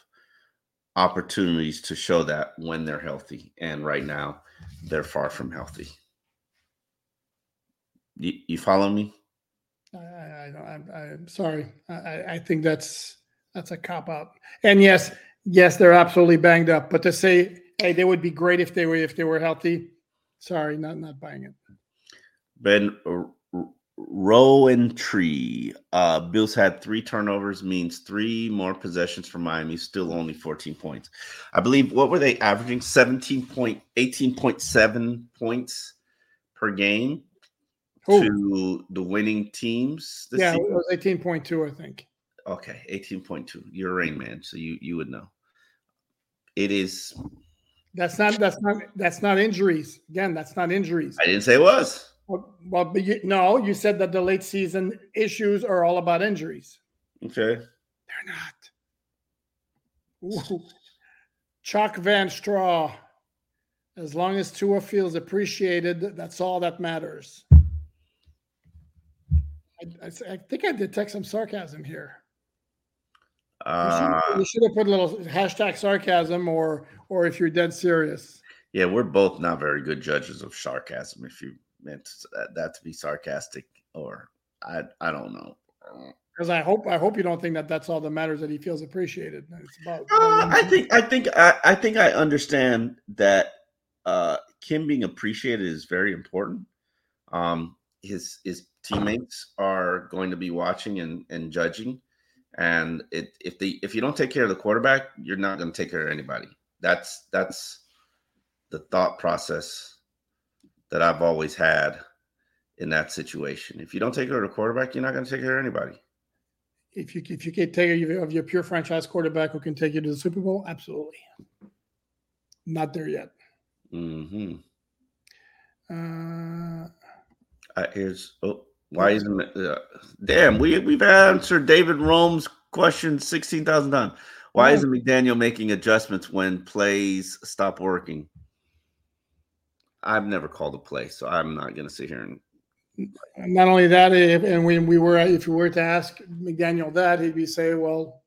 opportunities to show that when they're healthy. And right mm-hmm. now, they're far from healthy. You, you follow me? I, I, I I'm sorry. I, I- I think that's that's a cop out. And yes, yes, they're absolutely banged up. But to say, hey, they would be great if they were if they were healthy. Sorry, not not buying it. Ben uh, R- R- Rowan Tree. Uh, Bills had three turnovers, means three more possessions for Miami, still only 14 points. I believe what were they averaging? 17 point, 18.7 points per game Who? to the winning teams. this Yeah, it was eighteen point two, I think. Okay, 18.2. You're a rain man, so you you would know. It is That's not that's not that's not injuries. Again, that's not injuries. I didn't say it was. Well, you, no, you said that the late season issues are all about injuries. Okay. They're not. Ooh. Chuck Van Straw. As long as Tua feels appreciated, that's all that matters. I, I, I think I detect some sarcasm here. You should, Uh, you should have put a little hashtag sarcasm, or or if you're dead serious. Yeah, we're both not very good judges of sarcasm. If you meant that, that to be sarcastic, or I, I don't know. Because I hope I hope you don't think that that's all that matters. That he feels appreciated. It's about. Uh, I think, I think, I, I think I understand that uh, Kim being appreciated is very important. Um, his his teammates are going to be watching and, and judging, and it, if they if you don't take care of the quarterback, you're not going to take care of anybody. That's that's the thought process that I've always had in that situation. If you don't take care of the quarterback, you're not going to take care of anybody. if you if you can take care of your pure franchise quarterback who can take you to the Super Bowl, absolutely. Not there yet. hmm Uh, Uh, here's oh, why isn't it? Uh, damn, we we've answered David Rome's question sixteen thousand times. Why Yeah. isn't McDaniel making adjustments when plays stop working? I've never called a play, so I'm not going to sit here and. not only that, if, and when we were if you were to ask McDaniel that, he'd be say, "Well,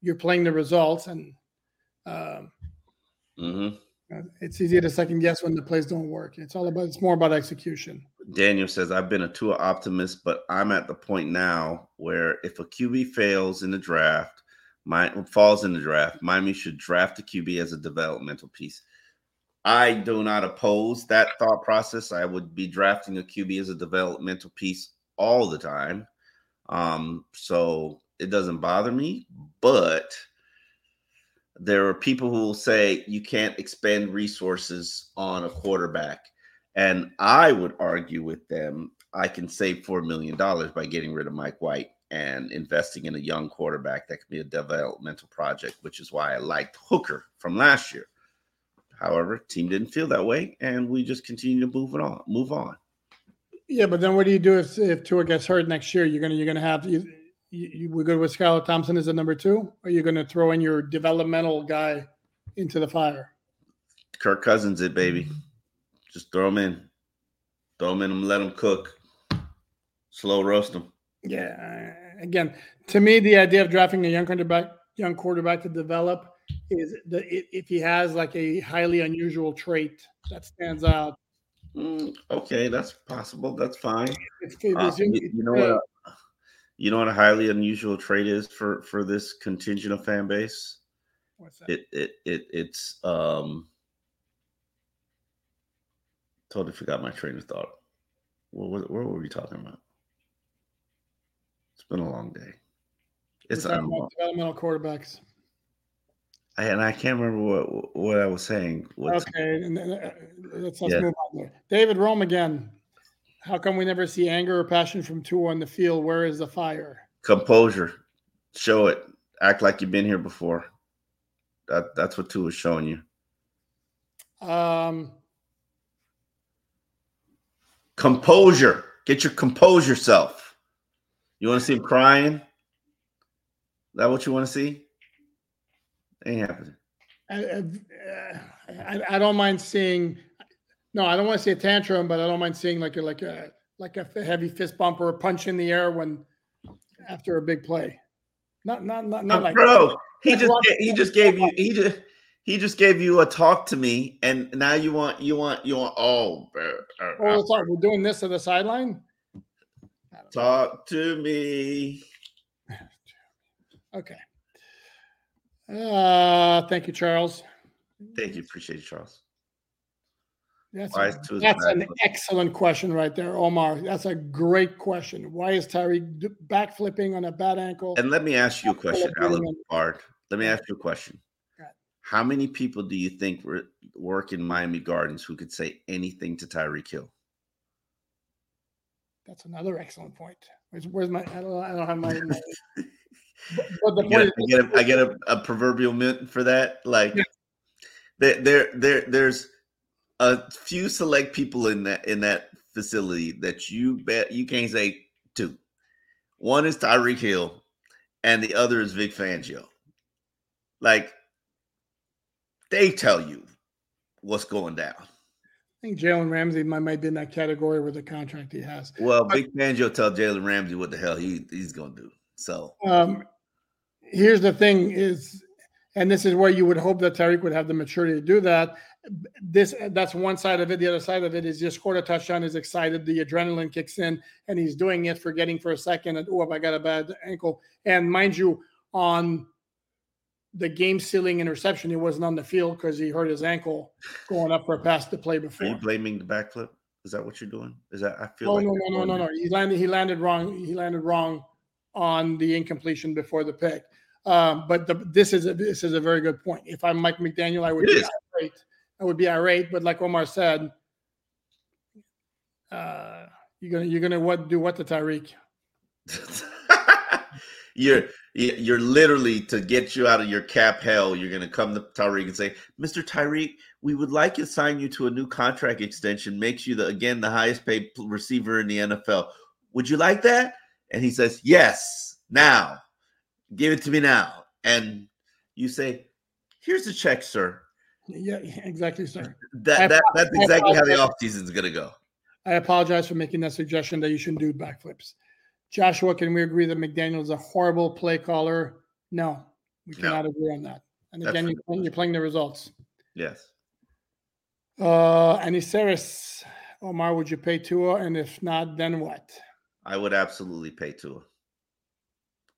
you're playing the results," and um, hmm Uh, It's easy to second guess when the plays don't work. It's all about. It's more about execution. Daniel says, I've been a Tua optimist, but I'm at the point now where if a QB fails in the draft, my falls in the draft, Miami should draft a QB as a developmental piece. I do not oppose that thought process. I would be drafting a QB as a developmental piece all the time. Um, so it doesn't bother me, but there are people who will say you can't expend resources on a quarterback. And I would argue with them, I can save $4 million by getting rid of Mike White and investing in a young quarterback that could be a developmental project, which is why I liked Hooker from last year. However, team didn't feel that way, and we just continue to move it on, move on. Yeah, but then what do you do if if Tua gets hurt next year? You're gonna you're gonna have you, you, you we're good with Skylar Thompson as the number two, or you're gonna throw in your developmental guy into the fire? Kirk Cousins, it baby. Mm-hmm. Just throw him in, throw him in, and let him cook. Slow roast him. Yeah. Again, to me, the idea of drafting a young quarterback, young quarterback to develop is that if he has like a highly unusual trait that stands out. Mm, okay, that's possible. That's fine. Uh, you, you know what? You know what a highly unusual trait is for for this contingent of fan base. what's that? It it it it's um. Totally forgot my train of thought. What was what were we talking about? It's been a long day. It's We're talking about developmental quarterbacks. I, and I can't remember what what I was saying. What's, Okay, and uh, let's let's Yeah. move on there. David Rome again. How come we never see anger or passion from Tua on the field? Where is the fire? Composure. Show it. Act like you've been here before. That that's what Tua is showing you. Um, Composure. Get your compose yourself. You want to see him crying? Is that what you want to see? Ain't happening. I, I, I- don't mind seeing. No, I don't want to see a tantrum, but I don't mind seeing like a like a like a heavy fist bump or a punch in the air when after a big play. Not not not, not like Bro, he just he just gave you he just he just gave you a talk to me, and now you want you want you want oh, bro, uh, Oh, it's like we're doing this to the sideline. talk to me. Okay. Uh, thank you, Charles. Thank you, appreciate you, Charles. That's, a- that's an excellent question right there, Omar. That's a great question. Why is Tyreek backflipping on a bad ankle? And let me ask you a question, Alan Bard. Let me ask you a question. How many people do you think work in Miami Gardens who could say anything to Tyreek Hill? That's another excellent point. Where's, where's my? I don't, I don't have my. my- but, the I get, a, I get, a, I get a, a proverbial mint for that. Like Yeah. there, there, there, there's a few select people in that in that facility that you bet you can't say two. One is Tyreek Hill, and the other is Vic Fangio. Like they tell you what's going down. I think Jalen Ramsey might, might be in that category with the contract he has. Well, Vic Fangio tell Jalen Ramsey what the hell he, he's gonna do. So Um, here's the thing: is and this is where you would hope that Tyreek would have the maturity to do that. This that's one side of it. The other side of it is just scored a touchdown, is excited, the adrenaline kicks in, and he's doing it, forgetting for a second, and oh, I got a bad ankle. And mind you, on the game sealing interception, he wasn't on the field because he hurt his ankle going up for a pass to play are before. you blaming the backflip? Is that what you're doing? Is that I feel No, like no, no, no, no, no. He landed. He landed wrong. He landed wrong on the incompletion before the pick. Um, but the, this is a, this is a very good point. If I'm Mike McDaniel, I would be irate. I would be irate. But like Omar said, uh, you're gonna you're gonna what do what to Tyreek? you're you're literally to get you out of your cap hell. You're gonna come to Tyreek and say, "Mr. Tyreek, we would like to sign you to a new contract extension. Makes you the again the highest paid receiver in the NFL. Would you like that?" And he says, "Yes, now, give it to me now." And you say, "Here's the check, sir." Yeah, exactly, sir. That, that that's exactly how the offseason is gonna go. I apologize for making that suggestion that you shouldn't do backflips. Joshua, can we agree that McDaniel is a horrible play caller? No, we No. cannot agree on that. And again, you're playing, you're playing the results. Yes. Uh, Aniceris, Omar, would you pay Tua? And if not, then what? I would absolutely pay Tua.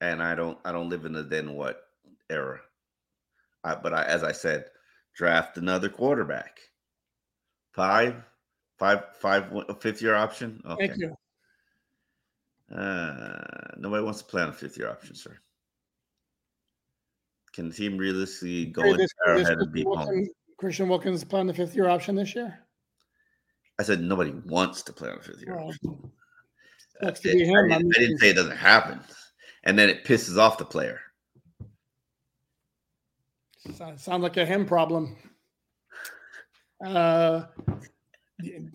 And I don't I don't live in the then what era. I, but I, as I said, draft another quarterback. Five, five, five, fifth year option. Okay. Thank you. Uh, nobody wants to play on a fifth year option, sir. Can the team realistically go Hey, this- this and beat? Wilkins- Christian Wilkins playing the fifth year option this year? I said nobody wants to play on a fifth year Well, option. sucks Uh, to it- be him. I, I I didn't say it doesn't happen. And then it pisses off the player. Sounds like a him problem. Uh,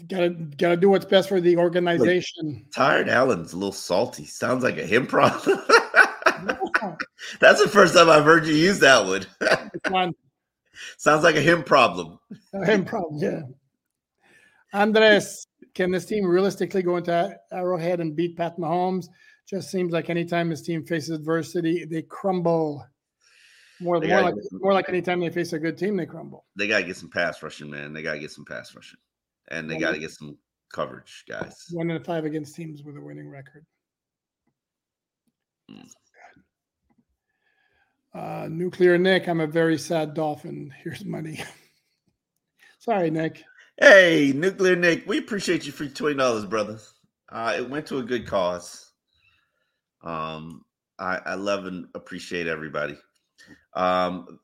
gotta gotta do what's best for the organization. Tired Allen's a little salty. Sounds like a him problem. That's the first time I've heard you use that one. Sounds like a him problem. a him problem. Yeah. Andres, can this team realistically go into Arrowhead and beat Pat Mahomes? Just seems like anytime his team faces adversity, they crumble. More, more like more like anytime they face a good team, they crumble. They gotta get some pass rushing, man. They gotta get some pass rushing. And they gotta get some coverage, guys. One in five against teams with a winning record. Mm. Uh, Nuclear Nick, I'm a very sad dolphin. Here's money. Sorry, Nick. Hey, Nuclear Nick, we appreciate you for twenty dollars, brother. Uh, it went to a good cause. Um, I, I love and appreciate everybody. Um,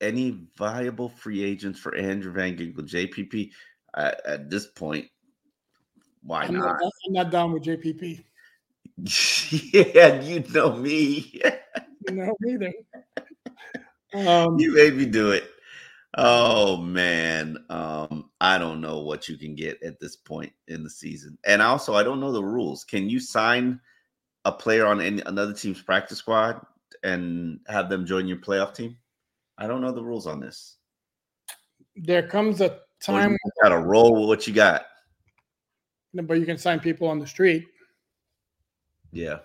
any viable free agents for Andrew Van Ginkel, JPP? At, at this point, why I'm not? not, I'm not down with JPP. yeah, you know me. No, neither. Um, you made me do it. Oh man, um, I don't know what you can get at this point in the season, and also I don't know the rules. Can you sign a player on any, another team's practice squad and have them join your playoff team? I don't know the rules on this. there comes a time, you got to roll with what you got. but you can sign people on the street. Yeah,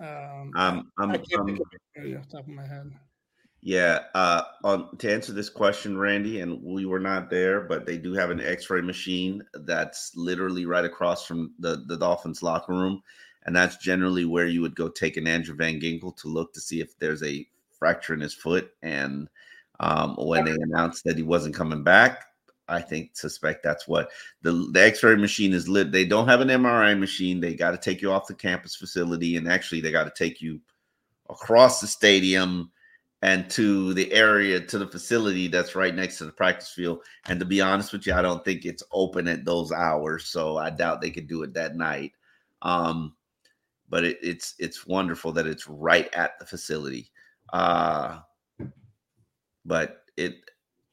Um, um, I'm, I can't I'm think of it off the top of my head. Yeah, uh, on to answer this question, Randy, and we were not there, but they do have an X-ray machine that's literally right across from the the Dolphins locker room, and that's generally where you would go take an Andrew Van Ginkel to look to see if there's a fracture in his foot. And um, when they announced that he wasn't coming back, I think suspect that's what the the X-ray machine is lit. They don't have an MRI machine. They got to take you off the campus facility, and actually they got to take you across the stadium and to the area to the facility that's right next to the practice field. And to be honest with you, I don't think it's open at those hours, so I doubt they could do it that night. Um, but it, it's it's wonderful that it's right at the facility. Uh, but it,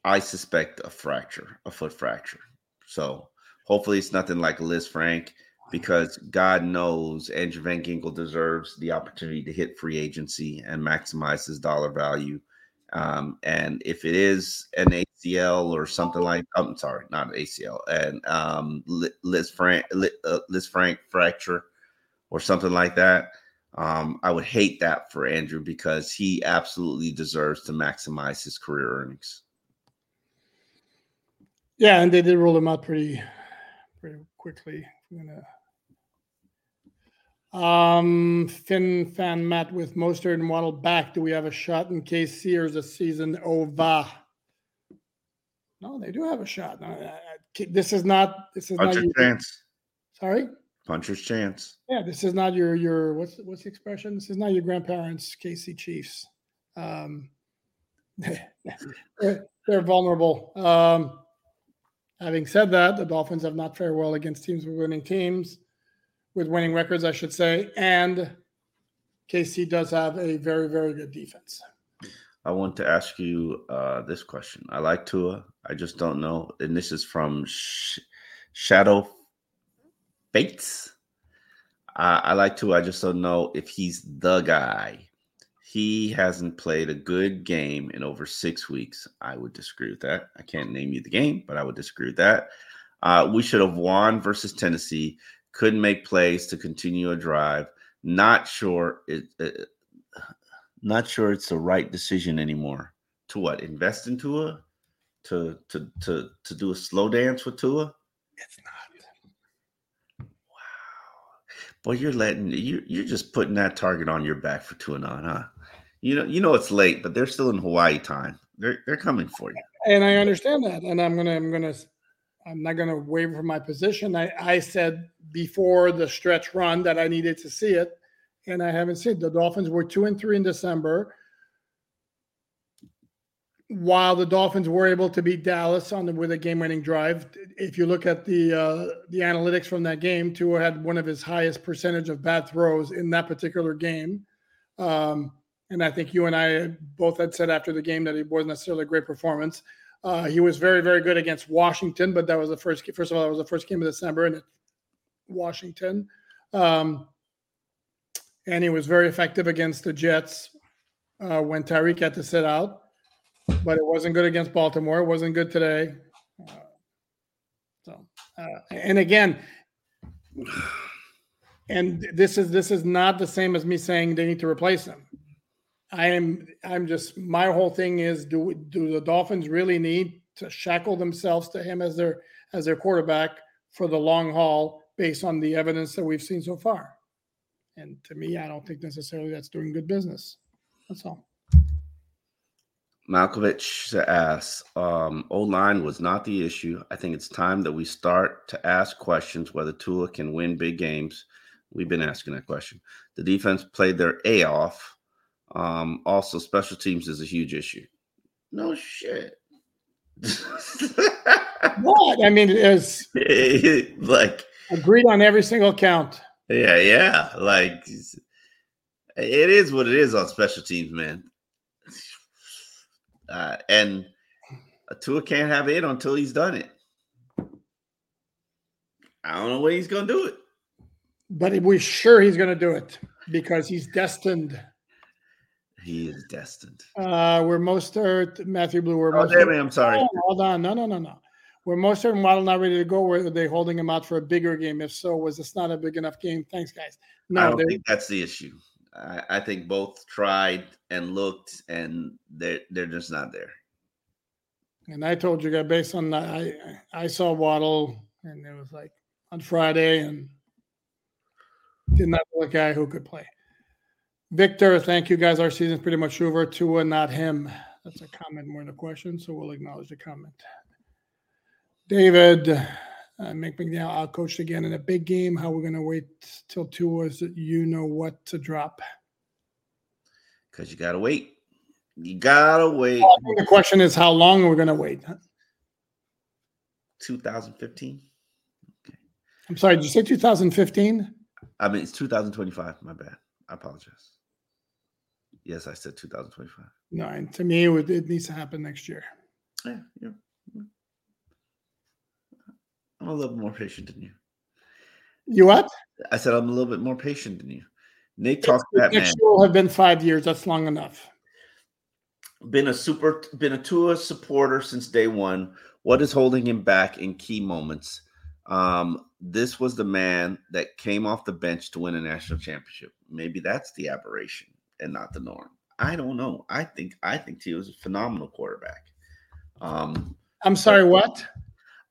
I suspect a fracture, a foot fracture. So hopefully it's nothing like Lisfranc because God knows Andrew Van Ginkel deserves the opportunity to hit free agency and maximize his dollar value. Um, and if it is an ACL or something like, I'm sorry, not an ACL, and um, Lisfranc, uh, Lisfranc fracture or something like that, um, I would hate that for Andrew because he absolutely deserves to maximize his career earnings. Yeah, and they did roll him out pretty, pretty quickly. I'm gonna. Um, Finn fan Matt with Mostert and Waddle back. Do we have a shot in case Sears a season over? No, they do have a shot. No, I- I- This is not. This is not. Your, chance. sorry. Puncher's chance. Yeah, this is not your your what's what's the expression? This is not your grandparents' KC Chiefs. Um, they're, they're vulnerable. Um, having said that, the Dolphins have not fared well against teams with winning teams, with winning records, I should say, and KC does have a very very good defense. I want to ask you uh, this question. I like Tua. I just don't know. And this is from Sh- Shadow Fates. Uh, I like to. I just don't know if he's the guy. He hasn't played a good game in over six weeks. I would disagree with that. I can't name you the game, but I would disagree with that. Uh, we should have won versus Tennessee. Couldn't make plays to continue a drive. Not sure it. it not sure it's the right decision anymore. To what? Invest into a to to to to do a slow dance with Tua? It's not. Boy, you're letting you you're just putting that target on your back for two and on, huh? You know, you know it's late, but they're still in Hawaii time. They're they're coming for you. And I understand that. And I'm gonna I'm gonna I'm not gonna waver from my position. I, I said before the stretch run that I needed to see it, and I haven't seen it. The Dolphins were two and three in December. While the Dolphins were able to beat Dallas on the with a game-winning drive, if you look at the uh, the analytics from that game, Tua had one of his highest percentage of bad throws in that particular game. Um, and I think you and I both had said after the game that it wasn't necessarily a great performance. Uh, he was very, very good against Washington, but that was the first. First of all, that was the first game of December in Washington, um, and he was very effective against the Jets uh, when Tyreek had to sit out. But it wasn't good against Baltimore. It wasn't good today. Uh, so, uh, and again, and this is this is not the same as me saying they need to replace him. I am I'm just my whole thing is do do the Dolphins really need to shackle themselves to him as their as their quarterback for the long haul based on the evidence that we've seen so far? And to me, I don't think necessarily that's doing good business. That's all. Malkovich asks, um, O line was not the issue. I think it's time that we start to ask questions whether Tua can win big games. We've been asking that question. The defense played their A off. Um, also, special teams is a huge issue. No shit. what? I mean, it's like agreed on every single count. Yeah, yeah. Like it is what it is on special teams, man. Uh, and Tua can't have it until he's done it. I don't know when he's going to do it. But we're sure he's going to do it because he's destined. He is destined. Uh, we're most Mostert, Matthew Blue. We're oh, damn it, I'm sorry. Oh, hold on. No, no, no, no. We're most and Waddle not ready to go. Were they holding him out for a bigger game? If so, was this not a big enough game? Thanks, guys. No, I don't think that's the issue. I, I think both tried and looked, and they're they're just not there. And I told you guys based on I I saw Waddle, and it was like on Friday, and did not look a guy who could play. Victor, thank you guys. Our season's pretty much over. Tua, not him. That's a comment more than a question, so we'll acknowledge the comment. David, uh, Mike McDaniel out coached again in a big game. How we're going to wait till Tua that you know what to drop? Because you got to wait. You got to wait. the question is how long are we're going to wait. 2015. Okay. I'm sorry, did you say 2015? I mean, it's 2025. My bad. I apologize. Yes, I said 2025. No, and to me, it, would, it needs to happen next year. Yeah, yeah. I'm a little more patient than you. You what? I said I'm a little bit more patient than you. Nate talked that year will have been five years. That's long enough. Been a super, been a Tua supporter since day one. What is holding him back in key moments? Um, this was the man that came off the bench to win a national championship. Maybe that's the aberration and not the norm. I don't know. I think I think Tua is a phenomenal quarterback. Um, I'm sorry, what?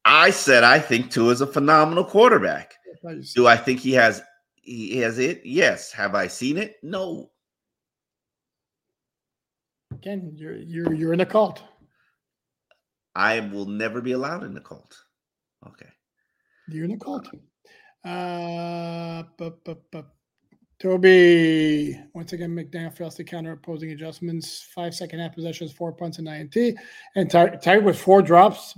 I said I think Tua is a phenomenal quarterback. Do I think he has he has it? Yes. Have I seen it? No. Again, you're you're you're in a cult. I will never be allowed in the cult. Okay. You're in a cult. Uh, bu- bu- bu- Toby, once again, McDaniel fails to counter opposing adjustments. Five second half possessions, four punts, and INT. And tied with four drops.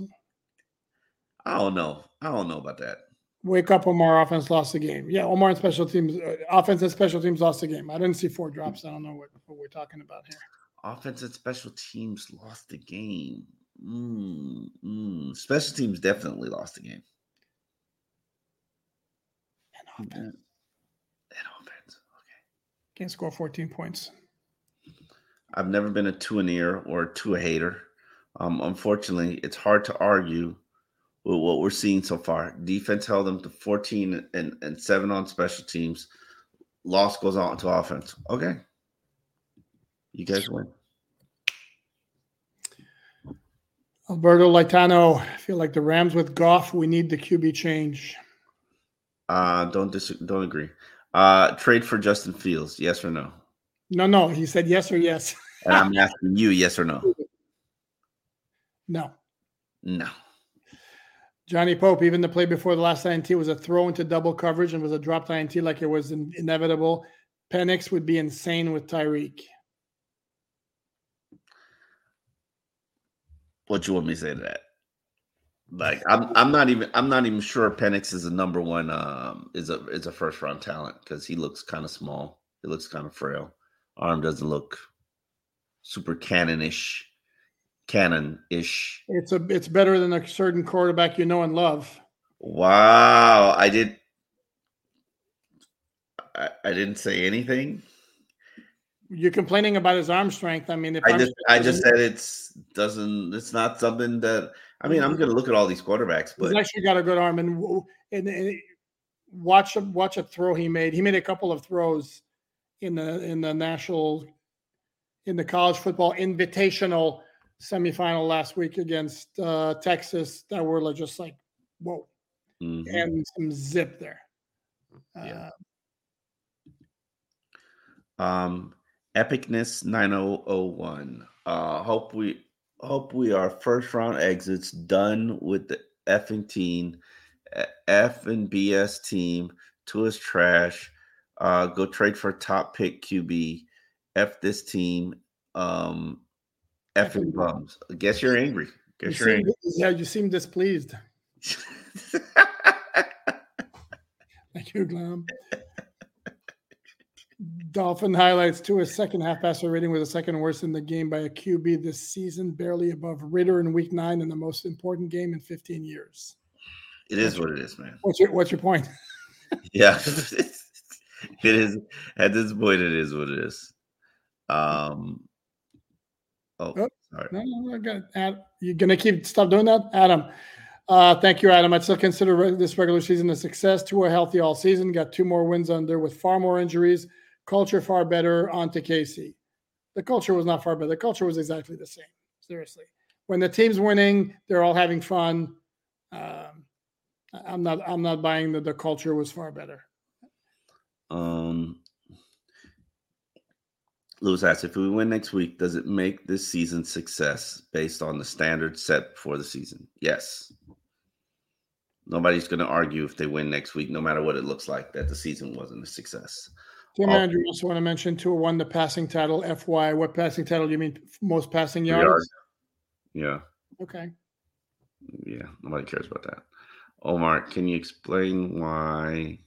I don't know. I don't know about that. Wake up, Omar. Offense lost the game. Yeah, Omar and special teams, uh, offense and special teams lost the game. I didn't see four drops. I don't know what, what we're talking about here. Offense and special teams lost the game. Mm, mm. Special teams definitely lost the game. And offense. And offense. Okay. Can't score 14 points. I've never been a two an ear or a two a hater. Um, unfortunately, it's hard to argue with what we're seeing so far. Defense held them to 14 and, and 7 on special teams. Loss goes on to offense. Okay. You guys win. Alberto Laitano, I feel like the Rams with Goff, we need the QB change. Uh, don't dis- don't agree. Uh, trade for Justin Fields, yes or no? No, no. He said yes or yes. And I'm asking you, yes or no? No. No. Johnny Pope, even the play before the last INT was a throw into double coverage and was a dropped INT like it was in, inevitable. Penix would be insane with Tyreek. What you want me to say to that? Like I'm I'm not even I'm not even sure Penix is a number one um is a is a first round talent because he looks kind of small. He looks kind of frail. Arm doesn't look super cannon-ish, cannon-ish. It's a it's better than a certain quarterback you know and love. Wow, I did. I, I didn't say anything. You're complaining about his arm strength. I mean, if I arm just I just said it's doesn't it's not something that I mean I'm gonna look at all these quarterbacks, he's but actually got a good arm and and, and watch a watch a throw he made. He made a couple of throws in the in the national in the college football invitational semifinal last week against uh, Texas that were just like whoa Mhm. and some zip there. Yeah. Uh, Um, Epicness 9001. Uh, hope we hope we are first round exits done with the effing team. Uh, F and BS team. Tua is trash. Uh, go trade for top pick QB. F this team. Um, effing bums. I guess you're angry. you Guess you're seem, angry. yeah, you seem displeased. Thank you, Glam. Dolphin highlights to his second half passer rating was the second worst in the game by a QB this season, barely above Ritter in week nine in the most important game in 15 years. it is what it is, man. What's your what's your point? Yeah. it is at this point it is what it is. Um oh, Oh, sorry. No, no, no, I got it. Ad, you're gonna keep stop doing that, Adam. Uh, thank you, Adam. I'd still consider this regular season a success. Tua are healthy all season. Got two more wins under with far more injuries. Culture far better. On to Casey. The culture was not far better. The culture was exactly the same. Seriously, when the team's winning, they're all having fun. Um, I'm not. I'm not buying that the culture was far better. Um Lewis asks if we win next week, does it make this season success based on the standard set for the season? Yes. Nobody's going to argue if they win next week, no matter what it looks like, that the season wasn't a success. Tim Oh. Andrew also want to mention Tua won the passing title. FY, what passing title do you mean? Most passing yards? Yards. Yeah. Okay. Yeah, nobody cares about that. Omar, can you explain why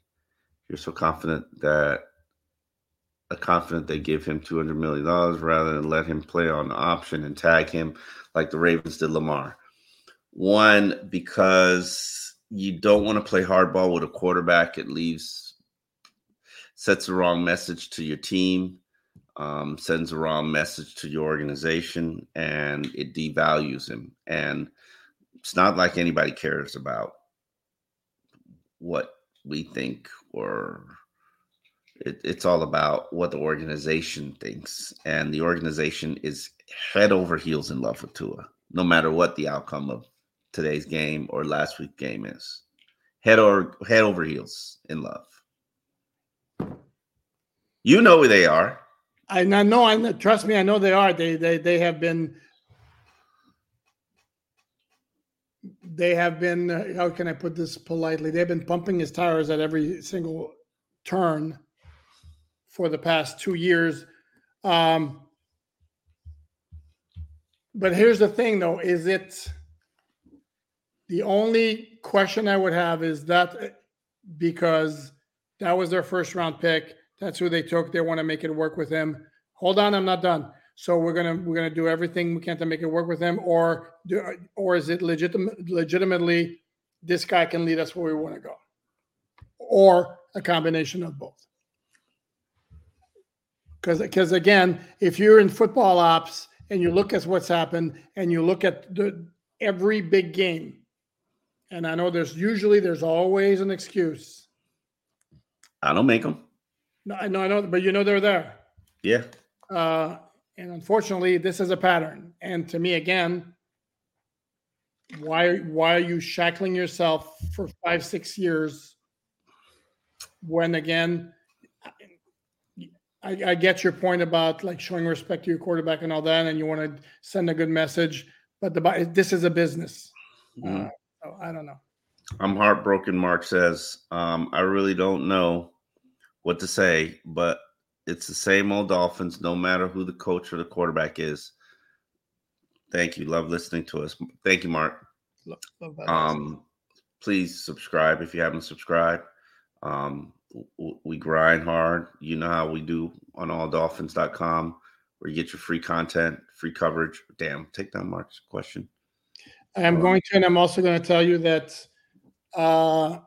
you're so confident that confident they give him two hundred million dollars rather than let him play on option and tag him like the Ravens did Lamar? One, because you don't want to play hardball with a quarterback. It leaves sets the wrong message to your team, um, sends the wrong message to your organization, and it devalues him. And it's not like anybody cares about what we think or it, it's all about what the organization thinks and the organization is head over heels in love with Tua no matter what the outcome of today's game or last week's game is head or head over heels in love you know who they are I know. I know. Trust me. I know they are. They they they have been. They have been. uh, How can I put this politely? They've been pumping his tires at every single turn for the past two years. Um, but here's the thing, though: is it the only question I would have is that because that was their first round pick. That's who they took. They want to make it work with him. Hold on, I'm not done. So we're gonna we're gonna do everything we can to make it work with him, or do, or is it legitimate legitimately this guy can lead us where we want to go, or a combination of both? Because because again, if you're in football ops and you look at what's happened and you look at the every big game, and I know there's usually there's always an excuse. i don't make them No, I know, I know, but you know they're there. yeah Uh, and unfortunately, this is a pattern. And to me, again, Why why are you shackling yourself for five six years? When again, I, I get your point about like showing respect to your quarterback and all that, and you want to send a good message. But the this is a business. Mhm. Uh, so I don't know. I'm heartbroken. Mark says, um, I really don't know what to say, but it's the same old Dolphins, no matter who the coach or the quarterback is. Thank you. Love listening to us. Thank you, Mark. Love, love that. Um, please subscribe if you haven't subscribed. Um, w- w- we grind hard. You know how we do on alldolphins.com, where you get your free content, free coverage. Damn, take down Mark's question. I am going to, and I'm also going to tell you that uh,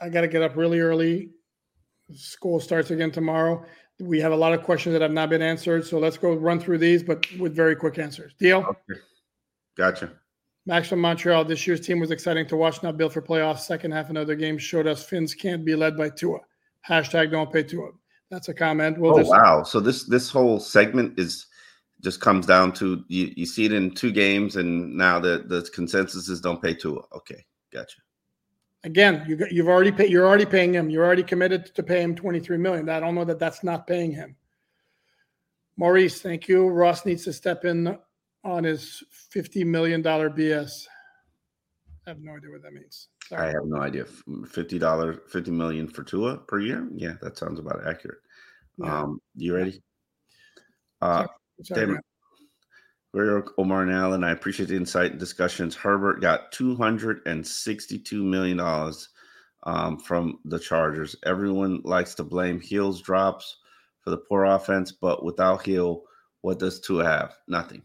I got to get up really early. School starts again tomorrow. We have a lot of questions that have not been answered, so let's go run through these, but with very quick answers. Deal? Okay. Gotcha. Max from Montreal. This year's team was exciting to watch. Not built for playoffs. Second half, another game showed us Fins can't be led by Tua. Hashtag don't pay Tua. That's a comment. We'll Oh just wow! So this this whole segment is just comes down to you, you see it in two games, and now the the consensus is don't pay Tua. Okay, gotcha. again. you, you've already paid. You're already paying him. You're already committed to pay him 23 million. I don't know that that's not paying him. Maurice, thank you. Ross needs to step in on his 50 million dollar BS. I have no idea what that means. I have no idea. Fifty dollars, fifty million for Tua per year. Yeah, that sounds about accurate. Yeah. Um, you ready? Uh, Sorry, man. Very Omar and Allen, I appreciate the insight and discussions. Herbert got two hundred and sixty-two million dollars um, from the Chargers. Everyone likes to blame Hill's drops for the poor offense, but without Hill, what does Tua have? Nothing.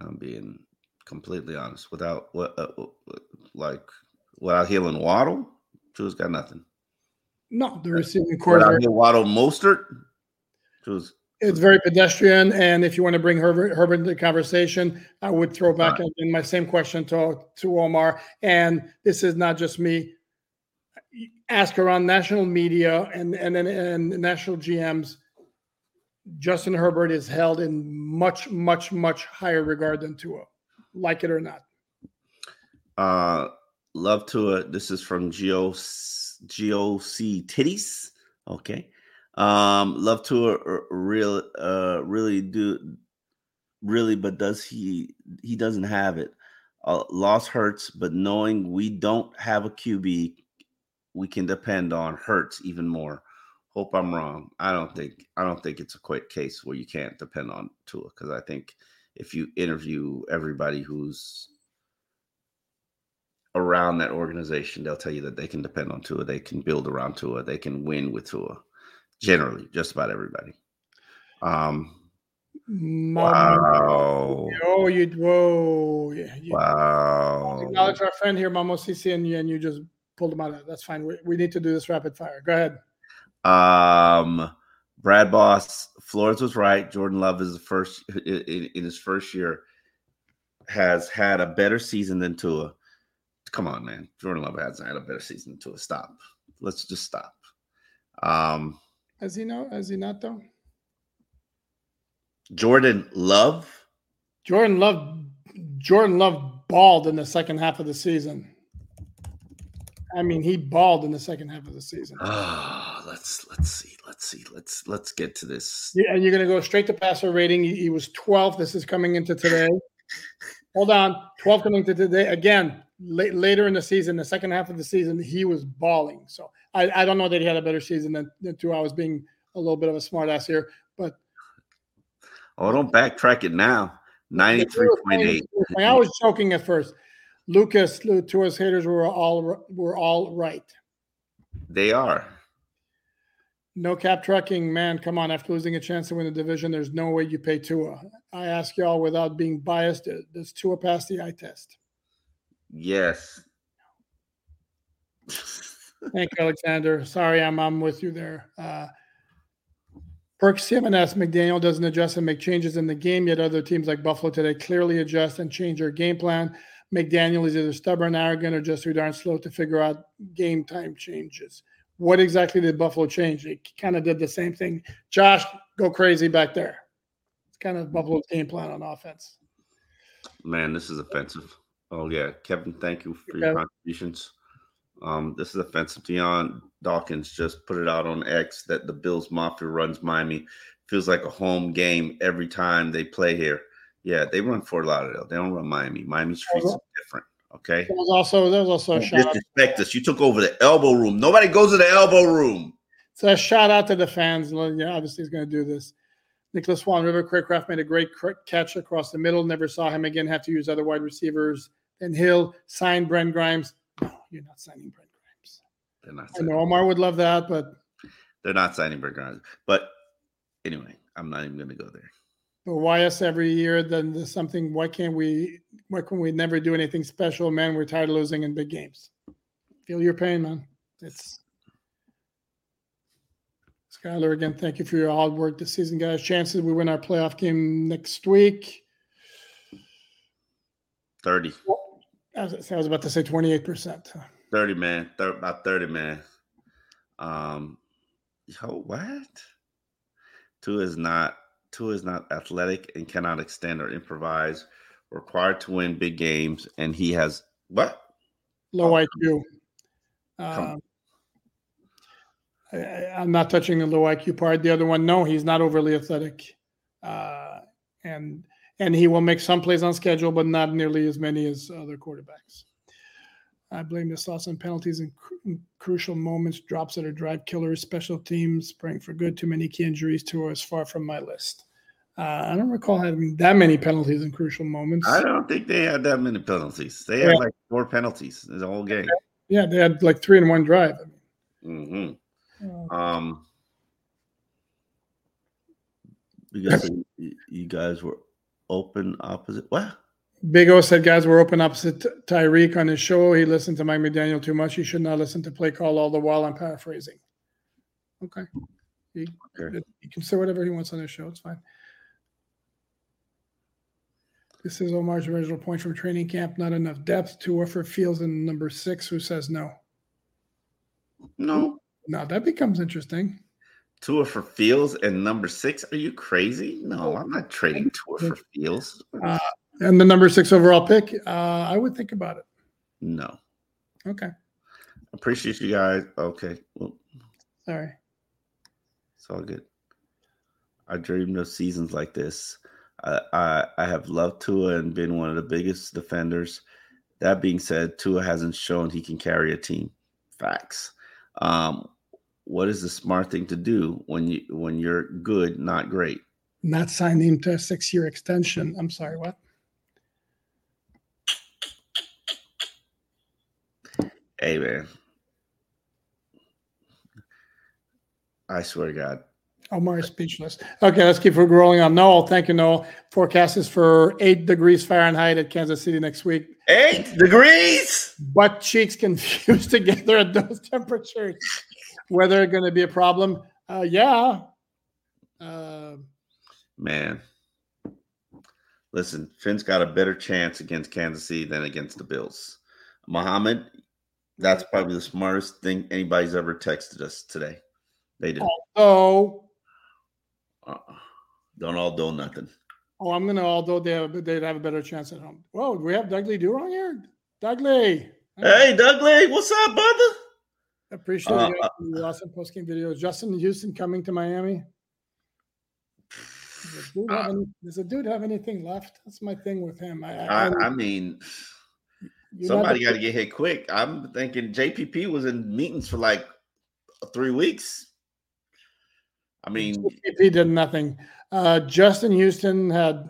I'm being completely honest. Without what, uh, like, without and Waddle, Tua's got nothing. No, the receiving is Without Waddle, Mostert, Tua's It's very pedestrian. And if you want to bring Herbert, Herbert into the conversation, I would throw back in my same question to, to Omar. And this is not just me. Ask around national media and, and, and, and national GMs. Justin Herbert is held in much, much, much higher regard than Tua, like it or not. Uh, love it. This is from Geo GOC Titties. Okay. Um, love to uh, real uh really do really, but does he he doesn't have it. Uh, loss hurts, but knowing we don't have a QB we can depend on hurts even more. Hope I'm wrong. I don't think I don't think it's a quick case where you can't depend on Tua because I think if you interview everybody who's around that organization, they'll tell you that they can depend on Tua. They can build around Tua. They can win with Tua. Generally, just about everybody. Um, wow, Oh, you whoa. Yeah, you, wow. Acknowledge our friend here, Mamo Sisi, and you, and you just pulled him out of it. That's fine. We, we need to do this rapid fire. Go ahead. Um, Brad Boss, Flores was right. Jordan Love is the first in, in his first year has had a better season than Tua. Come on, man. Jordan Love hasn't had a better season than Tua. Stop. Let's just stop. Um, Has he know? Has he not though? Jordan Love. Jordan Love Jordan Love balled in the second half of the season. I mean, he balled in the second half of the season. Let's let's see, let's see, let's let's get to this. Yeah, and you're going to go straight to passer rating. He, he was 12. This is coming into today. Hold on, 12 coming to today. Again, late, later in the season, the second half of the season, he was balling. So I, I don't know that he had a better season than, than Tua. I was being a little bit of a smartass here, but Oh, don't backtrack it now. Ninety-three point eight. I was joking at first. Lucas, to his haters, were all were all right. They are. No cap trucking, man. Come on. After losing a chance to win the division, there's no way you pay Tua. I ask y'all without being biased, does Tua pass the eye test? Yes. Thank you, Alexander. Sorry, I'm I'm with you there. Uh, Perk CMNS McDaniel doesn't adjust and make changes in the game, yet other teams like Buffalo today clearly adjust and change their game plan. McDaniel is either stubborn, arrogant, or just too darn slow to figure out game time changes. What exactly did Buffalo change? They kind of did the same thing. Josh, go crazy back there. It's kind of Buffalo's game plan on offense. Man, this is offensive. Oh yeah, Kevin, thank you for your contributions. Um, this is offensive. Dion Dawkins just put it out on X that the Bills Mafia runs Miami. Feels like a home game every time they play here. Yeah, they run Fort Lauderdale. They don't run Miami. Miami streets are different. Okay. There was also there was also a shout out, disrespect us. You took over the elbow room. Nobody goes to the elbow room. so a shout out to the fans. Yeah, obviously he's going to do this. Nicholas Swan River Cracraft made a great catch across the middle. Never saw him again. Have to use other wide receivers. Then Hill signed Brent Grimes. No, you're not signing Brent Grimes. They're not. I know Omar would love that, but they're not signing Brent Grimes. But anyway, I'm not even going to go there. But why us every year? Then there's something. Why can't we? Why can we never do anything special, man? We're tired of losing in big games. Feel your pain, man. It's Skylar again. Thank you for your hard work this season, guys. Chances we win our playoff game next week. Thirty. I was, I was about to say twenty-eight percent. 30 man thir- about 30 man um yo what Tua is not Tua is not athletic and cannot extend or improvise required to win big games and he has what Low Oh, IQ. Um, I, I- I'm not touching the low IQ part. The other one, no, he's not overly athletic, uh, and and he will make some plays on schedule, but not nearly as many as other quarterbacks. I blame the loss on penalties and in crucial moments, drops that are drive killers, special teams, praying for good. Too many key injuries to us, far from my list. Uh, I don't recall having that many penalties in crucial moments. i don't think they had that many penalties they had like four penalties in the whole game Yeah, they had like three in one drive. I mean, hmm uh, um because you you guys were open opposite what Big O said guys we're open opposite T- Tyreek on his show. He listened to Mike McDaniel too much. He should not listen to play call all the while. I'm paraphrasing. Okay. He, Okay. he can say whatever he wants on his show. It's fine. This is Omar's original point from training camp. Not enough depth to offer Fields in number six, who says no. no Now that becomes interesting. Tua for Fields and number six. Are you crazy? No, I'm not trading Tua for Fields. Uh, and the number six overall pick, uh, I would think about it. No. Okay. Appreciate you guys. Okay. Well, Sorry. it's all good. I dreamed of seasons like this. I, I I have loved Tua and been one of the biggest defenders. That being said, Tua hasn't shown he can carry a team. Facts. Um, what is the smart thing to do when you when you're good, not great? Not signing him to a six year extension. I'm sorry, what? Hey man. I swear to God. Omar is speechless. Okay, let's keep rolling on. Noel, thank you, Noel. Forecast is for eight degrees Fahrenheit at Kansas City next week. Eight degrees. Butt cheeks confused together at those temperatures. Weather going to be a problem? Uh, yeah. Uh, Man. Listen, Fins got a better chance against Kansas City than against the Bills. Muhammad, that's probably the smartest thing anybody's ever texted us today. They did. oh, Uh, don't all do nothing. oh, I'm going to, although they have, they'd have a better chance at home. Whoa, do we have Doug Lee Durong here? Doug Lee. Hey, Dougley, what's up, brother? Appreciate Uh, you guys the awesome post game videos. Justin Houston coming to Miami. Does a, dude have Uh, any, does a dude have anything left? That's my thing with him. I, I, I, I mean, you're somebody got to get hit quick. I'm thinking JPP was in meetings for like three weeks. I mean, he did nothing. Uh, Justin Houston had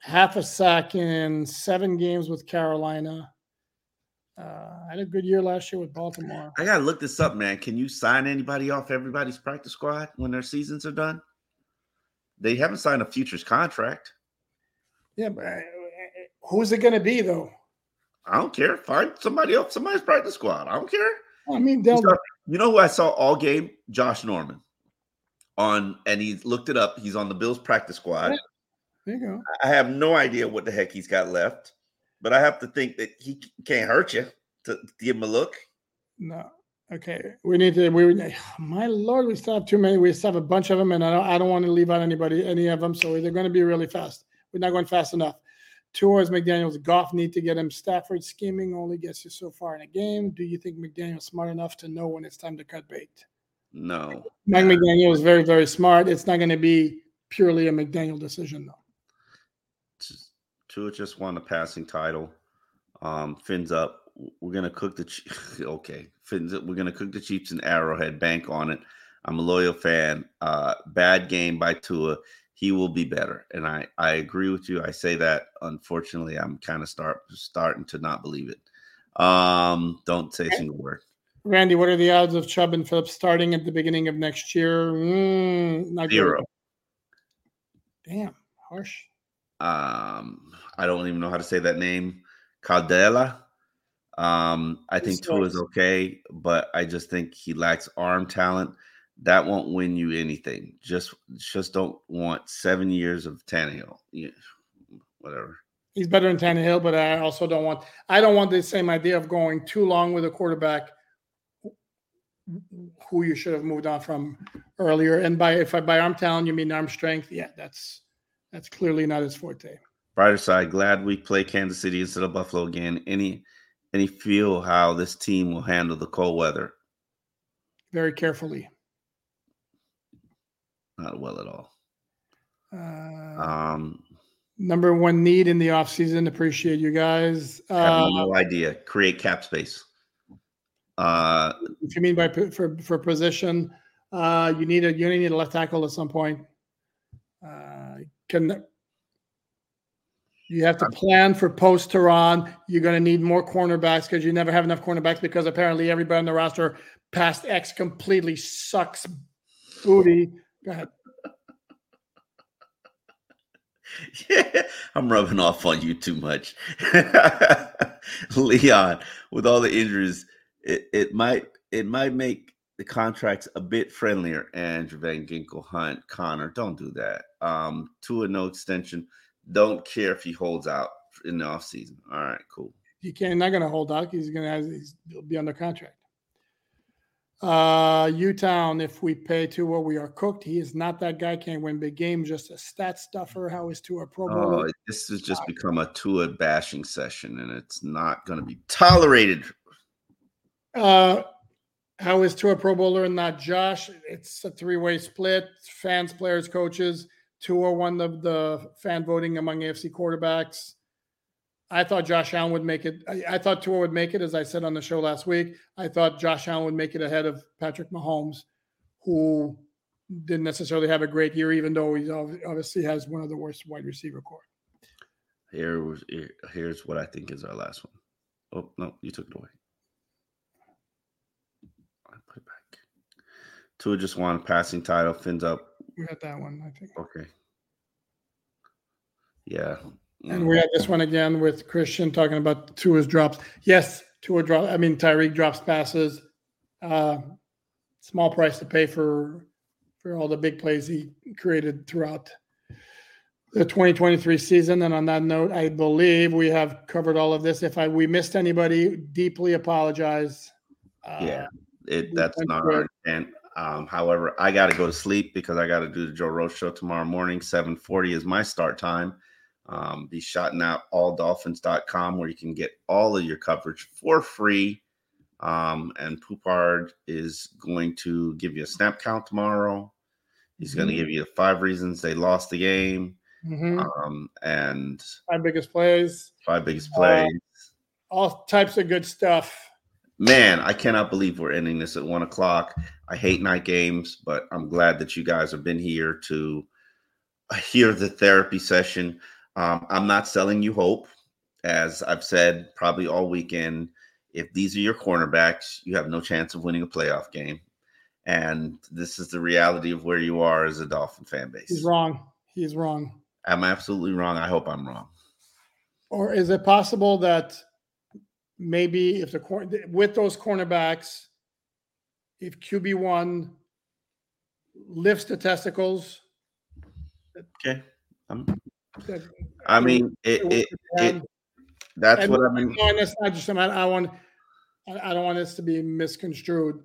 half a sack in seven games with Carolina. Uh, I had a good year last year with Baltimore. I gotta look this up, man. Can you sign anybody off everybody's practice squad when their seasons are done? They haven't signed a futures contract. Yeah, but uh, who's it going to be though? I don't care. Find somebody else, somebody's practice squad. I don't care. I mean, You You know who I saw all game? Josh Norman. On and he looked it up. He's on the Bills practice squad. there you go. I have no idea what the heck he's got left, but I have to think that he can't hurt you to, to give him a look. No. Okay. We need to. We. My lord, we still have too many. We still have a bunch of them, and I don't. I don't want to leave out anybody, any of them. So they're going to be really fast. We're not going fast enough. Tours McDaniels Goff need to get him. Stafford scheming only gets you so far in a game. Do you think McDaniel's smart enough to know when it's time to cut bait? No. Mike McDaniel is very, very smart. It's not going to be purely a McDaniel decision, though. Tua just won a passing title. Um, fins up. We're gonna cook the okay. Fins up. We're gonna cook the Chiefs in Arrowhead. Bank on it. I'm a loyal fan. Uh, bad game by Tua. He will be better, and I I agree with you. I say that. Unfortunately, I'm kind of start starting to not believe it. Um, don't say a single word. Randy, what are the odds of Chubb and Phillips starting at the beginning of next year? Mm, not Zero. Good. Damn, harsh. Um, I don't even know how to say that name. Caldela. Um, I think Tua is okay, but I just think he lacks arm talent. That won't win you anything. Just just don't want seven years of Tannehill. Yeah, whatever. He's better than Tannehill, but I also don't want I don't want the same idea of going too long with a quarterback who you should have moved on from earlier. And by if I by arm talent you mean arm strength, yeah, that's that's clearly not his forte. Brighter side, glad we play Kansas City instead of Buffalo again. Any any feel how this team will handle the cold weather? Very carefully. Not well at all. Uh, Um, number one need in the offseason. Appreciate you guys. Uh, no idea. Create cap space. Uh, if you mean by for for position, uh, you need a you need a left tackle at some point. Uh, can you have to plan for post Terron? You're going to need more cornerbacks because you never have enough cornerbacks because apparently everybody on the roster past X completely sucks booty. Go ahead. yeah, I'm rubbing off on you too much. Leon, with all the injuries, it, it might it might make the contracts a bit friendlier. Andrew Van Ginkel, Hunt, Connor, don't do that. Um, to a no extension. Don't care if he holds out in the offseason. All right, cool. He can't not going to hold out. He's going to he's, he'll be under contract. Uh, Utown, if we pay to what we are cooked, he is not that guy. Can't win big games. Just a stat stuffer. How is Tua a Pro? Oh, this has just become a Tua bashing session, and it's not going to be tolerated. Uh, how is Tua a Pro Bowler and not Josh? It's a three-way split. Fans, players, coaches. Tua won the, the fan voting among AFC quarterbacks. I thought Josh Allen would make it. I, I thought Tua would make it, as I said on the show last week. I thought Josh Allen would make it ahead of Patrick Mahomes, who didn't necessarily have a great year, even though he obviously has one of the worst wide receiver corps. Here was here, here's what I think is our last one. Oh no, you took it away. I put it back. Tua just won passing title. Fins up. We got that one, I think. Okay. Yeah. And we had this one again with Christian talking about Tua's drops. Yes, Tua drop. I mean, Tyreek drops passes. Uh, small price to pay for for all the big plays he created throughout the 2023 season. And on that note, I believe we have covered all of this. If I we missed anybody, deeply apologize. Uh, yeah, it that's not our intent. Um, however, I got to go to sleep because I got to do the Joe Rogan show tomorrow morning. 7:40 is my start time. Um, be shouting out alldolphins.com where you can get all of your coverage for free. Um, and Poupart is going to give you a snap count tomorrow. He's going to give you five reasons they lost the game Mhm. um, and Five biggest plays, five biggest Uh, plays. all types of good stuff. Man, I cannot believe we're ending this at one o'clock. I hate night games, but I'm glad that you guys have been here to hear the therapy session. Um, I'm not selling you hope, as I've said probably all weekend. If these are your cornerbacks, you have no chance of winning a playoff game. And this is the reality of where you are as a Dolphin fan base. He's wrong. He's wrong. I'm absolutely wrong. I hope I'm wrong. Or is it possible that maybe if the cor- with those cornerbacks, if QB one lifts the testicles, Okay. I'm, I mean, it, it, it that's and- what I mean. and that's not just I, I want I, don't want this to be misconstrued,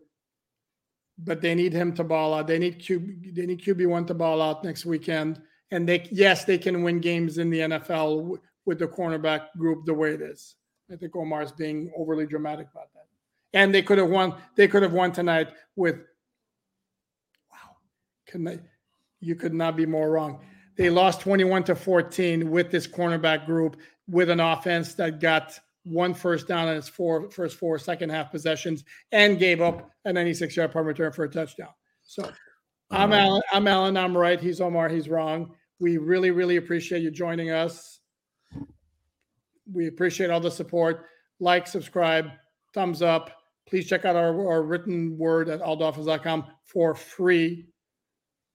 but they need him to ball out. They need QB they need QB one to ball out next weekend. And they yes, they can win games in the NFL w- with the cornerback group the way it is. I think Omar is being overly dramatic about that. And they could have won. They could have won tonight with. Wow, can they? You could not be more wrong. They lost 21 to 14 with this cornerback group with an offense that got one first down in its four first four second half possessions and gave up a 96 yard punt return for a touchdown. So I'm um, Alan. I'm Alan. I'm right. He's Omar. He's wrong. We really, really appreciate you joining us. We appreciate all the support. Like, subscribe, thumbs up. Please check out our, our written word at alldolphins.com for free.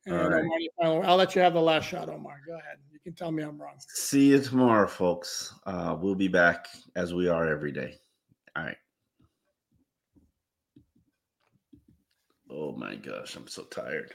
And right. Omar, I'll let you have the last shot, Omar. Go ahead. You can tell me I'm wrong. See you tomorrow, folks. Uh, we'll be back as we are every day. All right. Oh my gosh, I'm so tired.